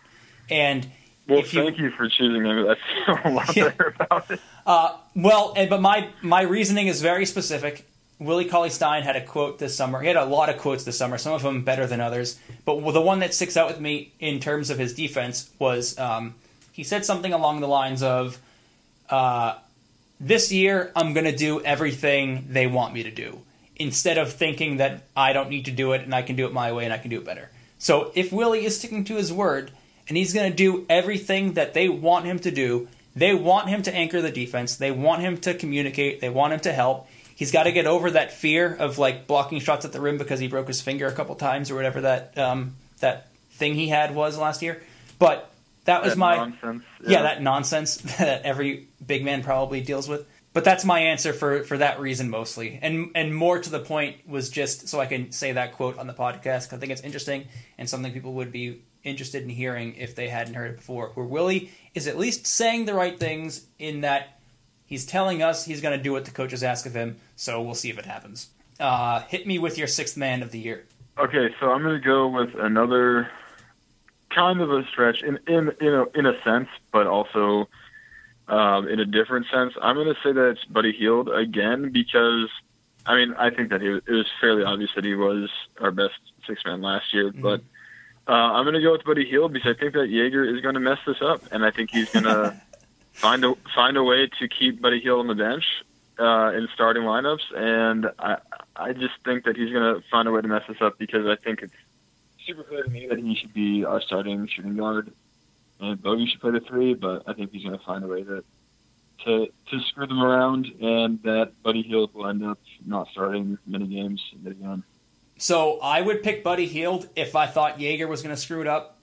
and Well, if thank you for choosing him. I feel a lot Yeah. better about it. Well, and, but my my reasoning is very specific. Willie Cauley Stein had a quote this summer. He had a lot of quotes this summer, some of them better than others. But the one that sticks out with me in terms of his defense was um, he said something along the lines of, uh, "This year, I'm going to do everything they want me to do." Instead of thinking that I don't need to do it and I can do it my way and I can do it better. So if Willie is sticking to his word and he's going to do everything that they want him to do, they want him to anchor the defense. They want him to communicate. They want him to help. He's got to get over that fear of like blocking shots at the rim because he broke his finger a couple times or whatever that um, that thing he had was last year. But that was That my nonsense. yeah, that nonsense that every big man probably deals with. But that's my answer for for that reason mostly, and and more to the point was just so I can say that quote on the podcast. I think it's interesting and something people would be interested in hearing if they hadn't heard it before. Where Willie is at least saying the right things in that he's telling us he's going to do what the coaches ask of him. So we'll see if it happens. Uh, hit me with your sixth man of the year. Okay, so I'm going to go with another kind of a stretch in in in a, in a sense, but also um, in a different sense. I'm going to say that it's Buddy Hield again because I mean I think that he it was fairly obvious that he was our best six man last year, but uh, I'm going to go with Buddy Hield because I think that Joerger is going to mess this up, and I think he's going to find a find a way to keep Buddy Hield on the bench uh, in starting lineups, and I I just think that he's going to find a way to mess this up because I think it's super clear to me that he should be our starting shooting guard, and Bogey should play the three, but I think he's going to find a way to to to screw them around, and that Buddy Hield will end up not starting many games. So I would pick Buddy Hield if I thought Joerger was going to screw it up.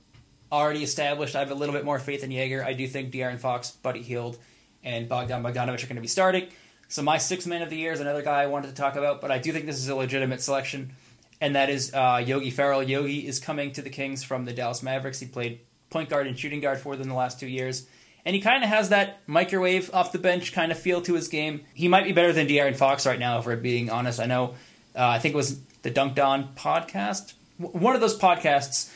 Already established, I have a little bit more faith in Joerger. I do think De'Aaron Fox, Buddy Hield, and Bogdan Bogdanovic are going to be starting. So my sixth man of the year is another guy I wanted to talk about, but I do think this is a legitimate selection. and that is uh, Yogi Ferrell. Yogi is coming to the Kings from the Dallas Mavericks. He played point guard and shooting guard for them the last two years. And he kind of has that microwave off the bench kind of feel to his game. He might be better than De'Aaron Fox right now, if we're being honest. I know, uh, I think it was the Dunked On podcast. W- One of those podcasts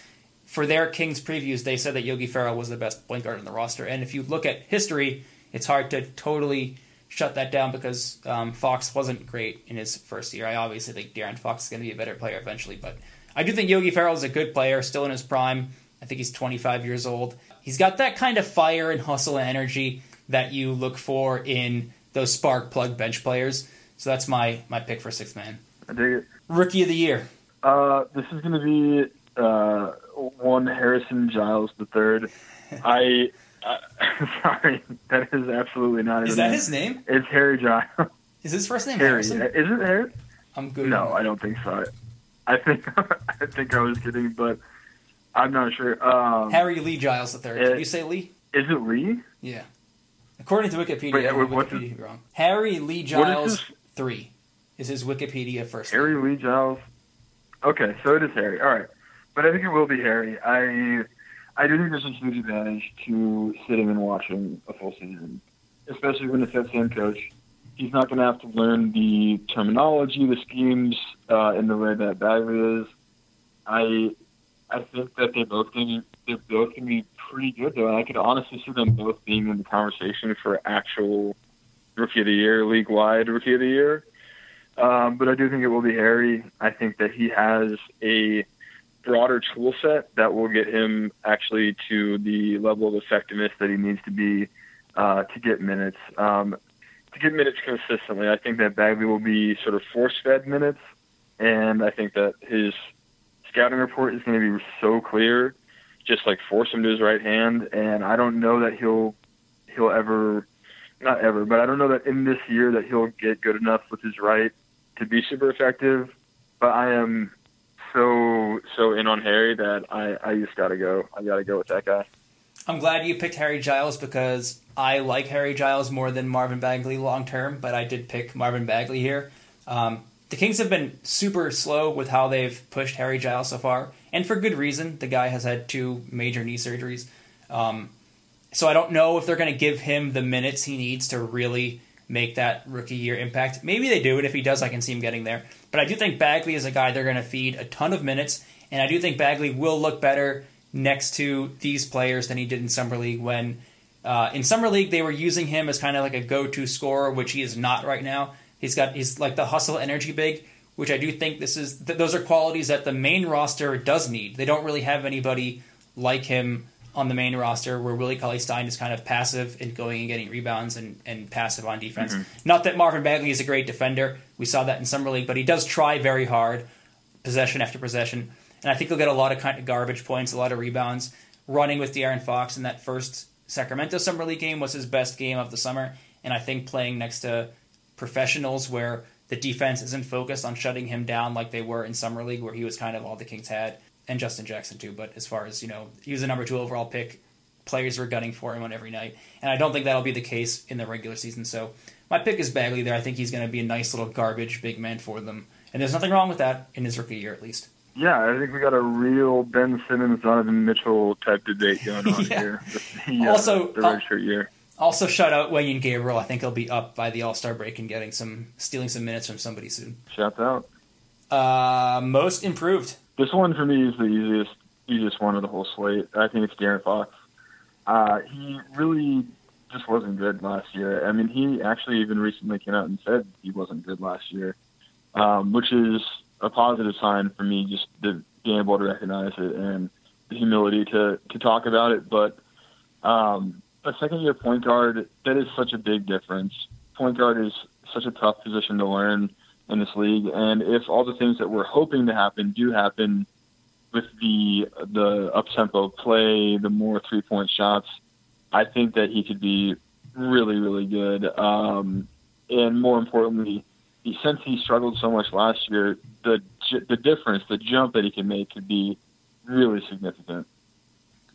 for their Kings previews, they said that Yogi Ferrell was the best point guard on the roster. And if you look at history, it's hard to totally shut that down because um, Fox wasn't great in his first year. I obviously think De'Aaron Fox is going to be a better player eventually, but I do think Yogi Ferrell is a good player, still in his prime. I think he's 25 years old. He's got that kind of fire and hustle and energy that you look for in those spark plug bench players. So that's my my pick for sixth man. I dig it. Rookie of the year. Uh, this is going to be uh, one Harrison Giles the third. I, I sorry, that is absolutely not his Is that name. his name? It's Harry Giles. Is his first name Harry, Harrison? is it Harry? I'm good. No, I don't think so. I think I think I was kidding, but I'm not sure. Um, Harry Lee Giles the third. Uh, Did you say Lee? is it Lee? Yeah. According to Wikipedia, Wait, I wait, what's Wikipedia wrong. Harry Lee Giles three is his Wikipedia first. name. Harry Lee Giles. Okay, so it is Harry. All right, but I think it will be Harry. I I do think there's a huge advantage to sitting and watching a full season, especially when it's that same coach. He's not going to have to learn the terminology, the schemes, uh, in the way that Bagley is. I I think that they both can they're both going to be pretty good though. And I could honestly see them both being in the conversation for actual rookie of the year, league wide rookie of the year. Um, but I do think it will be Harry. I think that he has a broader tool set that will get him actually to the level of effectiveness that he needs to be uh, to get minutes. Um, to get minutes consistently, I think that Bagley will be sort of force-fed minutes, and I think that his scouting report is going to be so clear, just like force him to his right hand. And I don't know that he'll he'll ever, not ever, but I don't know that in this year that he'll get good enough with his right to be super effective. But I am so so in on Harry that I I just got to go. I got to go with that guy. I'm glad you picked Harry Giles because I like Harry Giles more than Marvin Bagley long term, but I did pick Marvin Bagley here. Um, the Kings have been super slow with how they've pushed Harry Giles so far, and for good reason. The guy has had two major knee surgeries. Um, so I don't know if they're going to give him the minutes he needs to really make that rookie year impact. Maybe they do, and if he does, I can see him getting there. But I do think Bagley is a guy they're going to feed a ton of minutes, and I do think Bagley will look better next to these players than he did in summer league. When uh, in summer league they were using him as kind of like a go-to scorer, which he is not right now. He's got he's like the hustle energy big, which I do think this is th- those are qualities that the main roster does need. They don't really have anybody like him on the main roster where Willie Cauley Stein is kind of passive in going and getting rebounds and, and passive on defense. Mm-hmm. Not that Marvin Bagley is a great defender. We saw that in summer league, but he does try very hard, possession after possession. And I think he'll get a lot of kind of garbage points, a lot of rebounds. Running with De'Aaron Fox in that first Sacramento summer league game was his best game of the summer. And I think playing next to professionals where the defense isn't focused on shutting him down like they were in summer league, where he was kind of all the Kings had, and Justin Jackson too. But as far as you know, he was a number two overall pick. Players were gunning for him on every night, and I don't think that'll be the case in the regular season. So my pick is Bagley there. I think he's going to be a nice little garbage big man for them, and there's nothing wrong with that in his rookie year at least. Yeah, I think we got a real Ben Simmons, Donovan Mitchell type debate going on Yeah. here. Uh, Also, the uh, redshirt year. Also, shout out Wenyen Gabriel. I think he'll be up by the All Star break and getting some stealing some minutes from somebody soon. Shout out. Uh, most improved. This one for me is the easiest easiest one of the whole slate. I think it's De'Aaron Fox. Uh, he really just wasn't good last year. I mean, he actually even recently came out and said he wasn't good last year, um, which is a positive sign for me. Just the being able to recognize it and the humility to to talk about it. But um, a second year point guard that is such a big difference. Point guard is such a tough position to learn in this league, and if all the things that we're hoping to happen do happen with the the up tempo play, the more three point shots, I think that he could be really really good. Um, and more importantly, since he struggled so much last year, the the difference, the jump that he can make, could be really significant.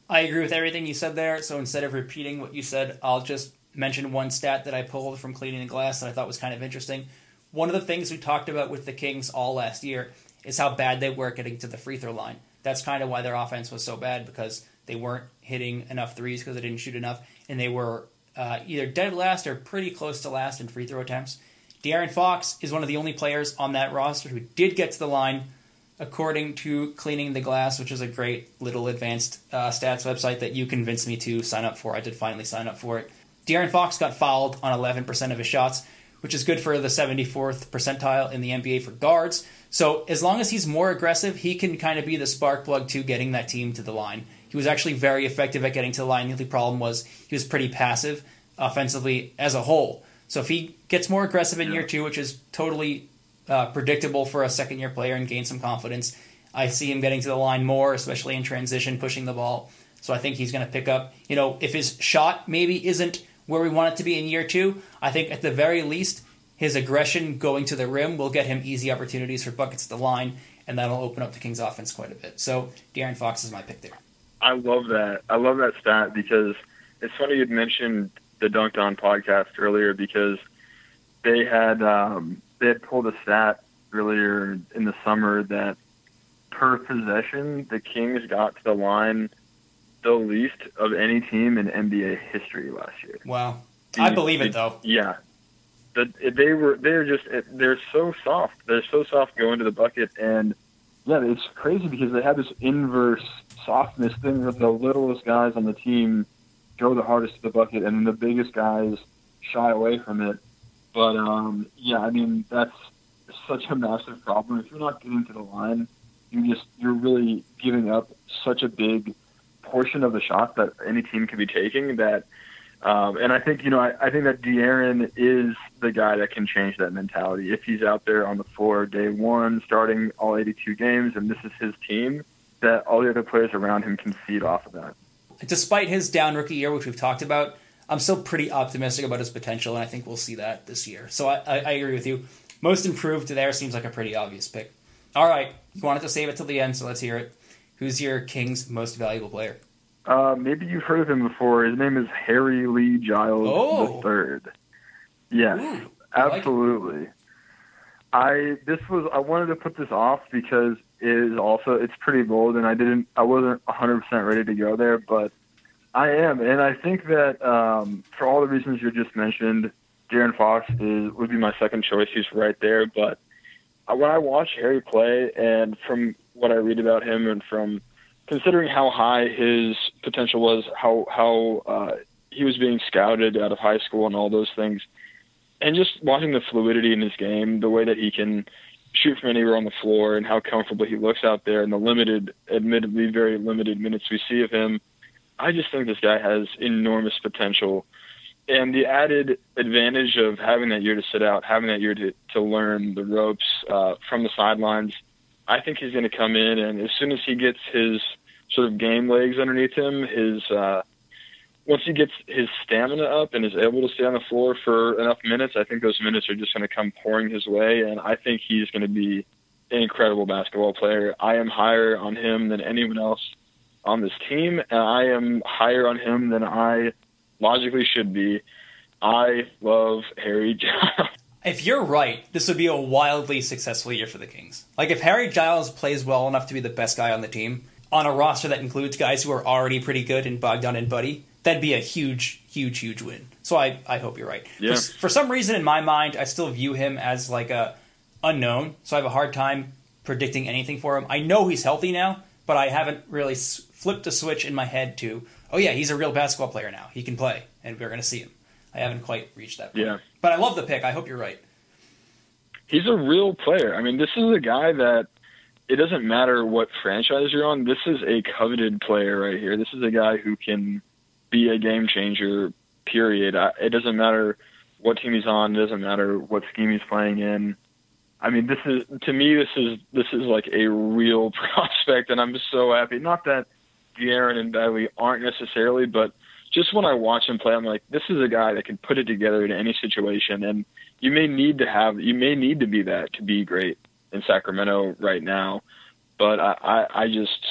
I agree with everything you said there. So instead of repeating what you said, I'll just mention one stat that I pulled from Cleaning the Glass that I thought was kind of interesting. One of the things we talked about with the Kings all last year is how bad they were getting to the free throw line. That's kind of why their offense was so bad because they weren't hitting enough threes because they didn't shoot enough, and they were uh, either dead last or pretty close to last in free throw attempts. De'Aaron Fox is one of the only players on that roster who did get to the line, according to Cleaning the Glass, which is a great little advanced uh, stats website that you convinced me to sign up for. I did finally sign up for it. De'Aaron Fox got fouled on 11% of his shots, which is good for the 74th percentile in the NBA for guards. So as long as he's more aggressive, he can kind of be the spark plug to getting that team to the line. He was actually very effective at getting to the line. The only problem was he was pretty passive offensively as a whole. So if he gets more aggressive in year two, which is totally uh, predictable for a second year player and gain some confidence, I see him getting to the line more, especially in transition, pushing the ball. So I think he's going to pick up. You know, if his shot maybe isn't where we want it to be in year two, I think at the very least his aggression going to the rim will get him easy opportunities for buckets at the line, and that'll open up the Kings offense quite a bit. So De'Aaron Fox is my pick there. I love that. I love that stat because it's funny you'd mentioned the Dunked On podcast earlier because they had um, they had pulled a stat earlier in the summer that per possession the Kings got to the line the least of any team in NBA history last year. Wow, I believe it though. Yeah, the, they were they're just they're so soft. They're so soft going to the bucket, and yeah, it's crazy because they have this inverse softness thing where the littlest guys on the team go the hardest to the bucket, and then the biggest guys shy away from it. But um, yeah, I mean that's such a massive problem. If you're not getting to the line, you just you're really giving up such a big portion of the shot that any team can be taking. That um, and I think you know I, I think that De'Aaron is the guy that can change that mentality. If he's out there on the floor day one, starting all 82 games, and this is his team, that all the other players around him can feed off of that. Despite his down rookie year, which we've talked about, I'm still pretty optimistic about his potential, and I think we'll see that this year. So I, I, I agree with you. Most improved there seems like a pretty obvious pick. All right, you wanted to save it till the end, so let's hear it. Who's your King's most valuable player? Uh, maybe you've heard of him before. His name is Harry Lee Giles Oh. the third. Yes, Ooh, I like absolutely. I this was I wanted to put this off because it is also it's pretty bold and I didn't I wasn't 100% ready to go there, but I am, and I think that um, for all the reasons you just mentioned, De'Aaron Fox is would be my second choice. He's right there, but when I watch Harry play, and from what I read about him, and from considering how high his potential was, how how uh, he was being scouted out of high school, and all those things, and just watching the fluidity in his game, the way that he can shoot from anywhere on the floor, and how comfortable he looks out there, and the limited, admittedly very limited minutes we see of him. I just think this guy has enormous potential. And the added advantage of having that year to sit out, having that year to, to learn the ropes uh, from the sidelines, I think he's going to come in. And as soon as he gets his sort of game legs underneath him, his uh, once he gets his stamina up and is able to stay on the floor for enough minutes, I think those minutes are just going to come pouring his way. And I think he's going to be an incredible basketball player. I am higher on him than anyone else on this team, and I am higher on him than I logically should be. I love Harry Giles. If you're right, this would be a wildly successful year for the Kings. Like if Harry Giles plays well enough to be the best guy on the team on a roster that includes guys who are already pretty good in Bogdan and Buddy, that'd be a huge, huge, huge win. So I, I hope you're right. Yeah. For, for some reason in my mind, I still view him as like a unknown. So I have a hard time predicting anything for him. I know he's healthy now, but I haven't really s- flipped a switch in my head to, oh yeah, he's a real basketball player now. He can play, and we're going to see him. I haven't quite reached that point. Yeah. But I love the pick. I hope you're right. He's a real player. I mean, this is a guy that it doesn't matter what franchise you're on. This is a coveted player right here. This is a guy who can be a game changer. Period. I, it doesn't matter what team he's on. It doesn't matter what scheme he's playing in. I mean, this is to me, this is this is like a real prospect, and I'm so happy. Not that De'Aaron and Bagley aren't necessarily, but just when I watch him play, I'm like, this is a guy that can put it together in any situation, and you may need to have, you may need to be that to be great in Sacramento right now. But I, I, I just,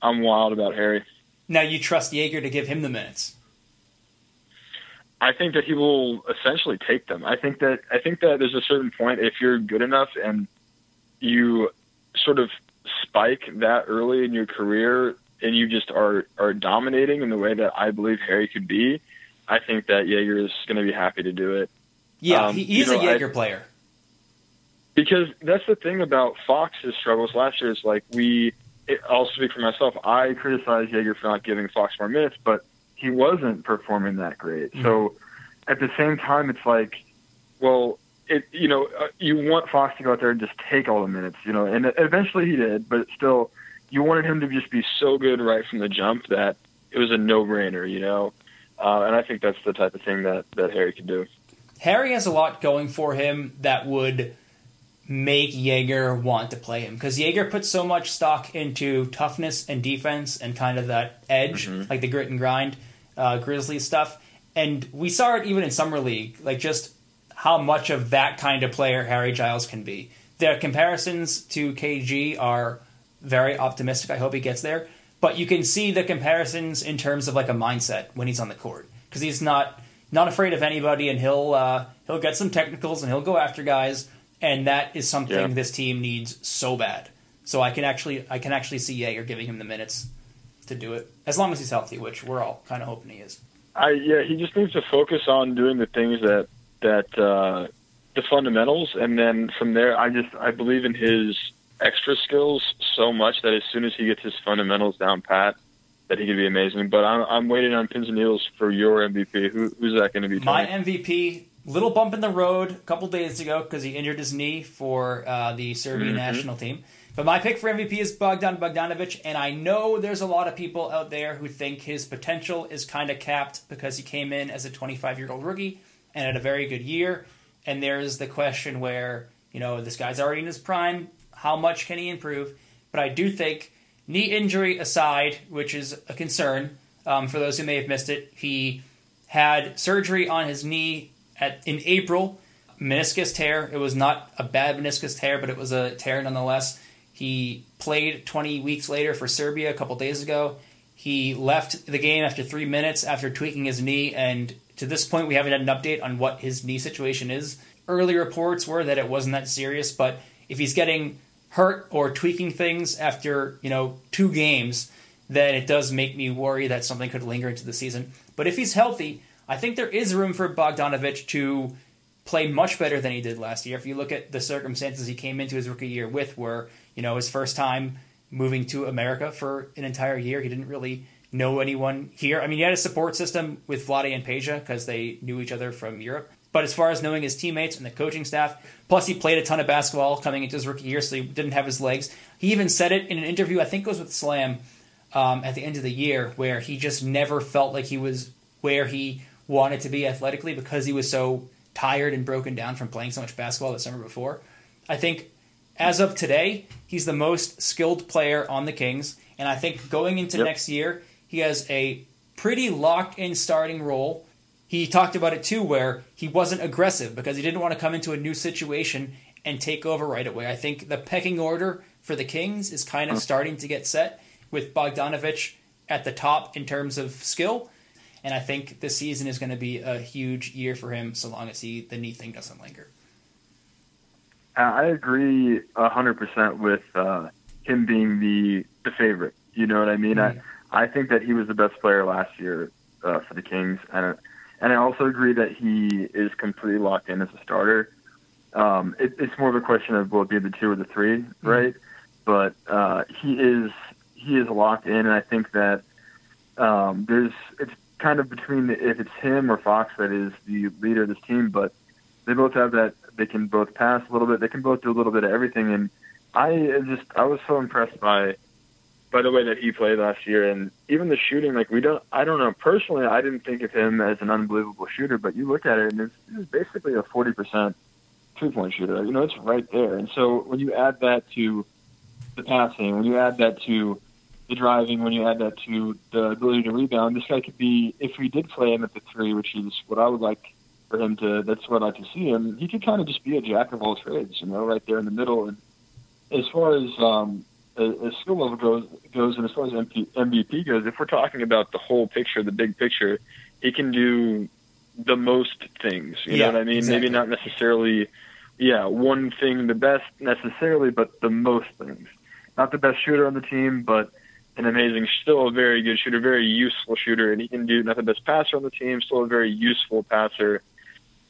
I'm wild about Harry. Now you trust Joerger to give him the minutes. I think that he will essentially take them. I think that I think that there's a certain point if you're good enough and you sort of spike that early in your career and you just are are dominating in the way that I believe Harry could be, I think that Joerger is going to be happy to do it. Yeah, Um, he, he's you know, a Joerger I- player. Because that's the thing about Fox's struggles last year is like we. It, I'll speak for myself. I criticize Joerger for not giving Fox more minutes, but he wasn't performing that great. So at the same time, it's like, well, it you know uh, you want Fox to go out there and just take all the minutes, you know, and eventually he did, but still, you wanted him to just be so good right from the jump that it was a no-brainer, you know. Uh, and I think that's the type of thing that that Harry could do. Harry has a lot going for him that would make Joerger want to play him because Joerger puts so much stock into toughness and defense and kind of that edge, like the grit and grind, uh, Grizzly stuff. And we saw it even in summer league, like just how much of that kind of player Harry Giles can be. Their comparisons to KG are very optimistic. I hope he gets there, but you can see the comparisons in terms of like a mindset when he's on the court because he's not not afraid of anybody, and he'll uh, he'll get some technicals and he'll go after guys, and that is something Yeah. this team needs so bad. So I can actually I can actually see Joerger giving him the minutes to do it as long as he's healthy, which we're all kind of hoping he is. I yeah, he just needs to focus on doing the things that that uh, the fundamentals, and then from there, I just I believe in his extra skills so much that as soon as he gets his fundamentals down pat, that he could be amazing. But I'm I'm waiting on pins and needles for your MVP. Who, who's that going to be? My MVP, little bump in the road a couple days ago because he injured his knee for uh, the Serbian Mhm. national team. But my pick for MVP is Bogdan Bogdanovic, and I know there's a lot of people out there who think his potential is kind of capped because he came in as a 25 year old rookie and had a very good year. And there's the question where, you know, this guy's already in his prime. How much can he improve? But I do think, knee injury aside, which is a concern um, for those who may have missed it, he had surgery on his knee at in April, meniscus tear. It was not a bad meniscus tear, but it was a tear nonetheless. He played 20 weeks later for Serbia a couple days ago. He left the game after three minutes after tweaking his knee, and to this point, we haven't had an update on what his knee situation is. Early reports were that it wasn't that serious, but if he's getting hurt or tweaking things after you know two games, then it does make me worry that something could linger into the season. But if he's healthy, I think there is room for Bogdanovic to play much better than he did last year. If you look at the circumstances he came into his rookie year with, were you know his first time moving to America for an entire year, he didn't really know anyone here. I mean, he had a support system with Vlade and Peja because they knew each other from Europe. But as far as knowing his teammates and the coaching staff, plus he played a ton of basketball coming into his rookie year, so he didn't have his legs. He even said it in an interview, I think it was with Slam, um, at the end of the year, where he just never felt like he was where he wanted to be athletically because he was so tired and broken down from playing so much basketball the summer before. I think as of today, he's the most skilled player on the Kings, and I think going into Yep. next year, he has a pretty locked in starting role. He talked about it too, where he wasn't aggressive because he didn't want to come into a new situation and take over right away. I think the pecking order for the Kings is kind of starting to get set with Bogdanovic at the top in terms of skill. And I think this season is going to be a huge year for him so long as he the knee thing doesn't linger. Uh, I agree a hundred percent with uh, him being the the favorite. You know what I mean? I I think that he was the best player last year uh, for the Kings, and and I also agree that he is completely locked in as a starter. Um, it, it's more of a question of will it be the two or the 3 right? But uh, he is he is locked in, and I think that um, there's it's kind of between the, if it's him or Fox that is the leader of this team, but they both have that they can both pass a little bit, they can both do a little bit of everything, and I just I was so impressed by by the way that he played last year, and even the shooting. Like we don't, I don't know personally, I didn't think of him as an unbelievable shooter, but you look at it and it's, it's basically a forty percent three point shooter. You know, it's right there, and so when you add that to the passing, when you add that to the driving, when you add that to the ability to rebound, this guy could be, if we did play him at the three, which is what I would like for him to, that's what i'd like to see him, he could kind of just be a jack of all trades, you know, right there in the middle. And as far as, um, as as skill level goes, goes, and as far as MP, MVP goes, if we're talking about the whole picture, the big picture, he can do the most things. You Yeah, know what I mean? exactly. Maybe not necessarily yeah, one thing the best necessarily, but the most things. Not the best shooter on the team, but an amazing, still a very good shooter, very useful shooter, and he can do not the best passer on the team, still a very useful passer.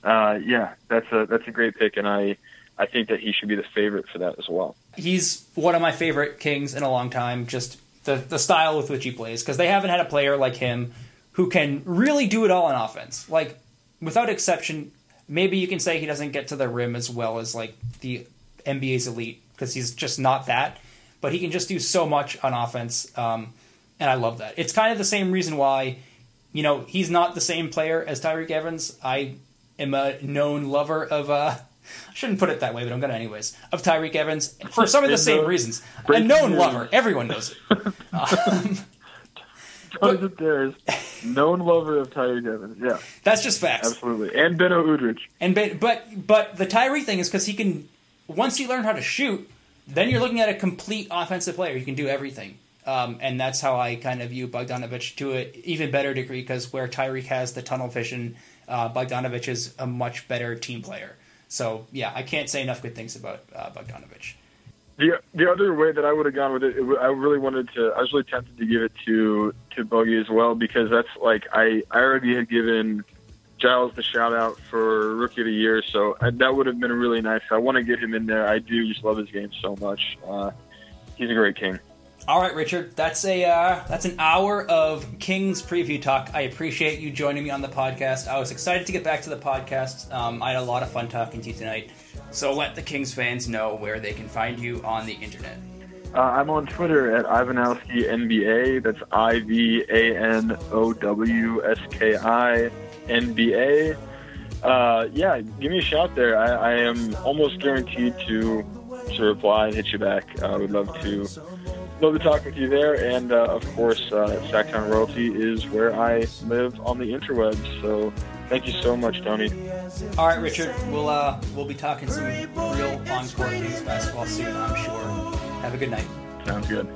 Uh, yeah, that's a that's a great pick, and I I think that he should be the favorite for that as well. He's one of my favorite Kings in a long time. Just the the style with which he plays, because they haven't had a player like him who can really do it all on offense. Like without exception, maybe you can say he doesn't get to the rim as well as like the NBA's elite because he's just not that. But he can just do so much on offense, um, and I love that. It's kind of the same reason why, you know, he's not the same player as Tyreke Evans. I am a known lover of. Uh, I shouldn't put it that way, but I'm gonna anyways. Of Tyreke Evans for some of the same reasons. A known news. lover, everyone knows it. Um, There's known lover of Tyreke Evans. Yeah, that's just facts. absolutely. And Beno Udrih. And but but, but the Tyree thing is because he can once you learn how to shoot, then you're looking at a complete offensive player. He can do everything, um, and that's how I kind of view Bogdanovic to an even better degree. Because where Tyreke has the tunnel vision, uh, Bogdanovic is a much better team player. So yeah, I can't say enough good things about uh, Bogdanovic. The the other way that I would have gone with it, it, I really wanted to. I was really tempted to give it to to Bogey as well because that's like I I already had given Giles the shout out for rookie of the year, so I, that would have been really nice. I want to get him in there. I do just love his game so much. Uh, he's a great king. All right, Richard, that's a uh, that's an hour of Kings preview talk. I appreciate you joining me on the podcast. I was excited to get back to the podcast. Um, I had a lot of fun talking to you tonight. So let the Kings fans know where they can find you on the internet. Uh, I'm on Twitter at Ivanowski NBA. That's I V A N O W S K I N B A. Uh, yeah, give me a shout there. I, I am almost guaranteed to to reply and hit you back. Uh, I would love to love to talk with you there. And uh, of course, uh, Sactown Royalty is where I live on the interwebs. So thank you so much, Tony. All right, Richard, we'll uh, we'll be talking some real on-court Kings basketball soon. I'm sure. Have a good night. Sounds good.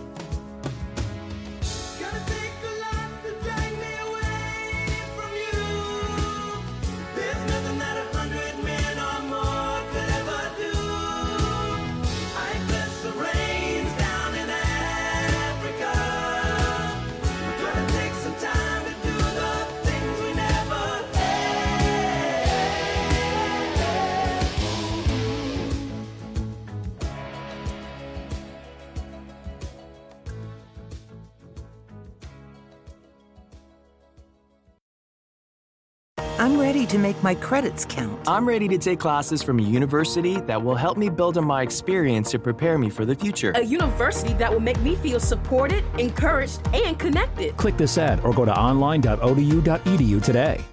I'm ready to make my credits count. I'm ready to take classes from a university that will help me build on my experience to prepare me for the future. A university that will make me feel supported, encouraged, and connected. Click this ad or go to online.odu.edu today.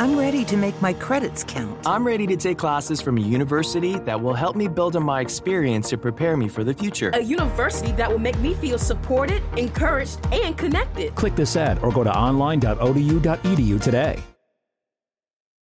I'm ready to make my credits count. I'm ready to take classes from a university that will help me build on my experience to prepare me for the future. A university that will make me feel supported, encouraged, and connected. Click this ad or go to online.odu.edu today.